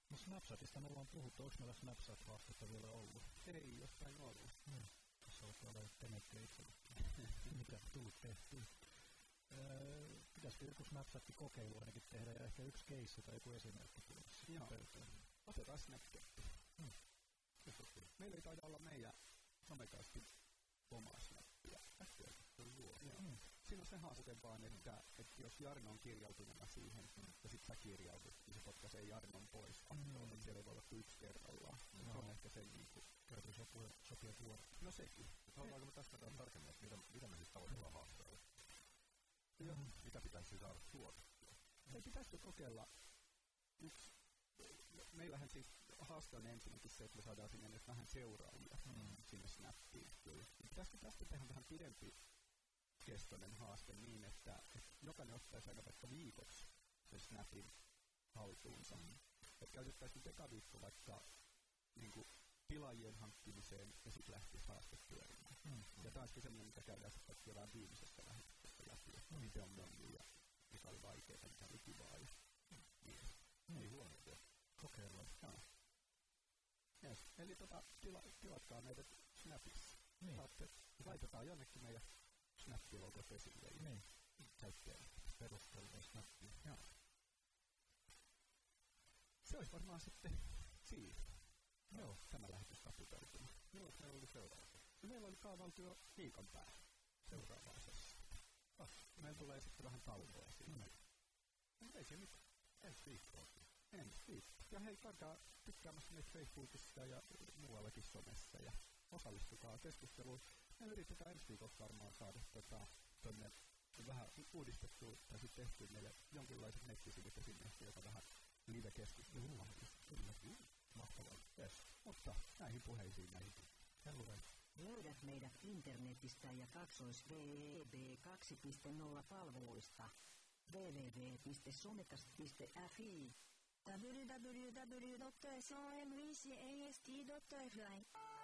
No Snapchatista me ollaan puhuttu, onko meillä Snapchat-haastetta vielä ollut?
Ei, jostain ollut. Hmm
tässä alkaa olla tenekkö itsellekin. Mitä tullut tehtyä. Öö, pitäisikö joku Snapchatti kokeilu ainakin tehdä ja ehkä yksi keissi tai joku esimerkki tulisi
Joo. pöytään. Otetaan Snapchatti. Hmm. Meillä ei taida olla meidän somekastin omaa Snappia. Hmm. Siinä on se haaste vaan, että, että jos Jarno on kirjautuneena siihen, hmm. ja sitten sä kirjautut, niin se potkaisee Jarnon pois. Hmm. Siellä ei voi olla yksi kerrallaan. No. Se on ehkä sen niin kuin
täytyy sopia, sopia vuoro.
No sekin.
Haluaanko me tästä taas tarkemmin, että mitä, mitä me siis tavoitellaan haasteella? Joo. Mitä pitäisi saada suorittua?
Se pitäisikö kokeilla yksi meillähän siis haaste on ensinnäkin se, että me saadaan sinne nyt vähän seuraajia mm. sinne Snappiin. Kyllä. Pitäisikö tästä tehdä vähän pidempi kestoinen haaste niin, että, että jokainen ottaisi aika vaikka viikoksi sen Snapin haltuunsa. Mm. Että käytettäisiin eka viikko vaikka niin kuin, tilaajien hankkimiseen ja sitten lähtisi haaste pyörimään. Mm. Ja tämä olisikin semmoinen, mitä käydään sitten kevään viimeisessä lähetyksessä läpi, että mm. miten on mennyt ja mikä oli vaikeaa, mikä oli kivaa. Ja, mm. niin. Ei huono
Kokeillaan.
Joo. Yes. Eli tota, tila, tilatkaa meidät Snapissa. Niin. Saatte, laitetaan jonnekin meidän Snap-logot esille ja niin. käyttäjille.
Perustelua Snappia. Joo.
Se olisi varmaan sitten siinä. Joo. Tämä lähetys taputeltuna.
Joo, se oli seuraava.
Meillä oli kaavailtu jo viikon päähän seuraavaa ah, Meillä tulee sitten vähän taukoa siinä. Mm. Ei se mitään.
Ensi viikkoa.
Ensi viikkoa. Ja hei, käykää tykkäämässä meitä Facebookissa ja muuallakin somessa ja osallistukaa keskusteluun. Me yritetään ensi viikolla varmaan saada tota, tonne vähän uudistettu tai sitten tehty meille jonkinlaiset nettisivut ja sinne joka vähän live-keskustelu mm. Kyllä, mahtavaa. Yes. Mutta näihin puheisiin näihin. Helluven.
Löydät meidät internetistä ja kaksois VEB 2.0 palveluista www.somekast.fi www.somecast.fi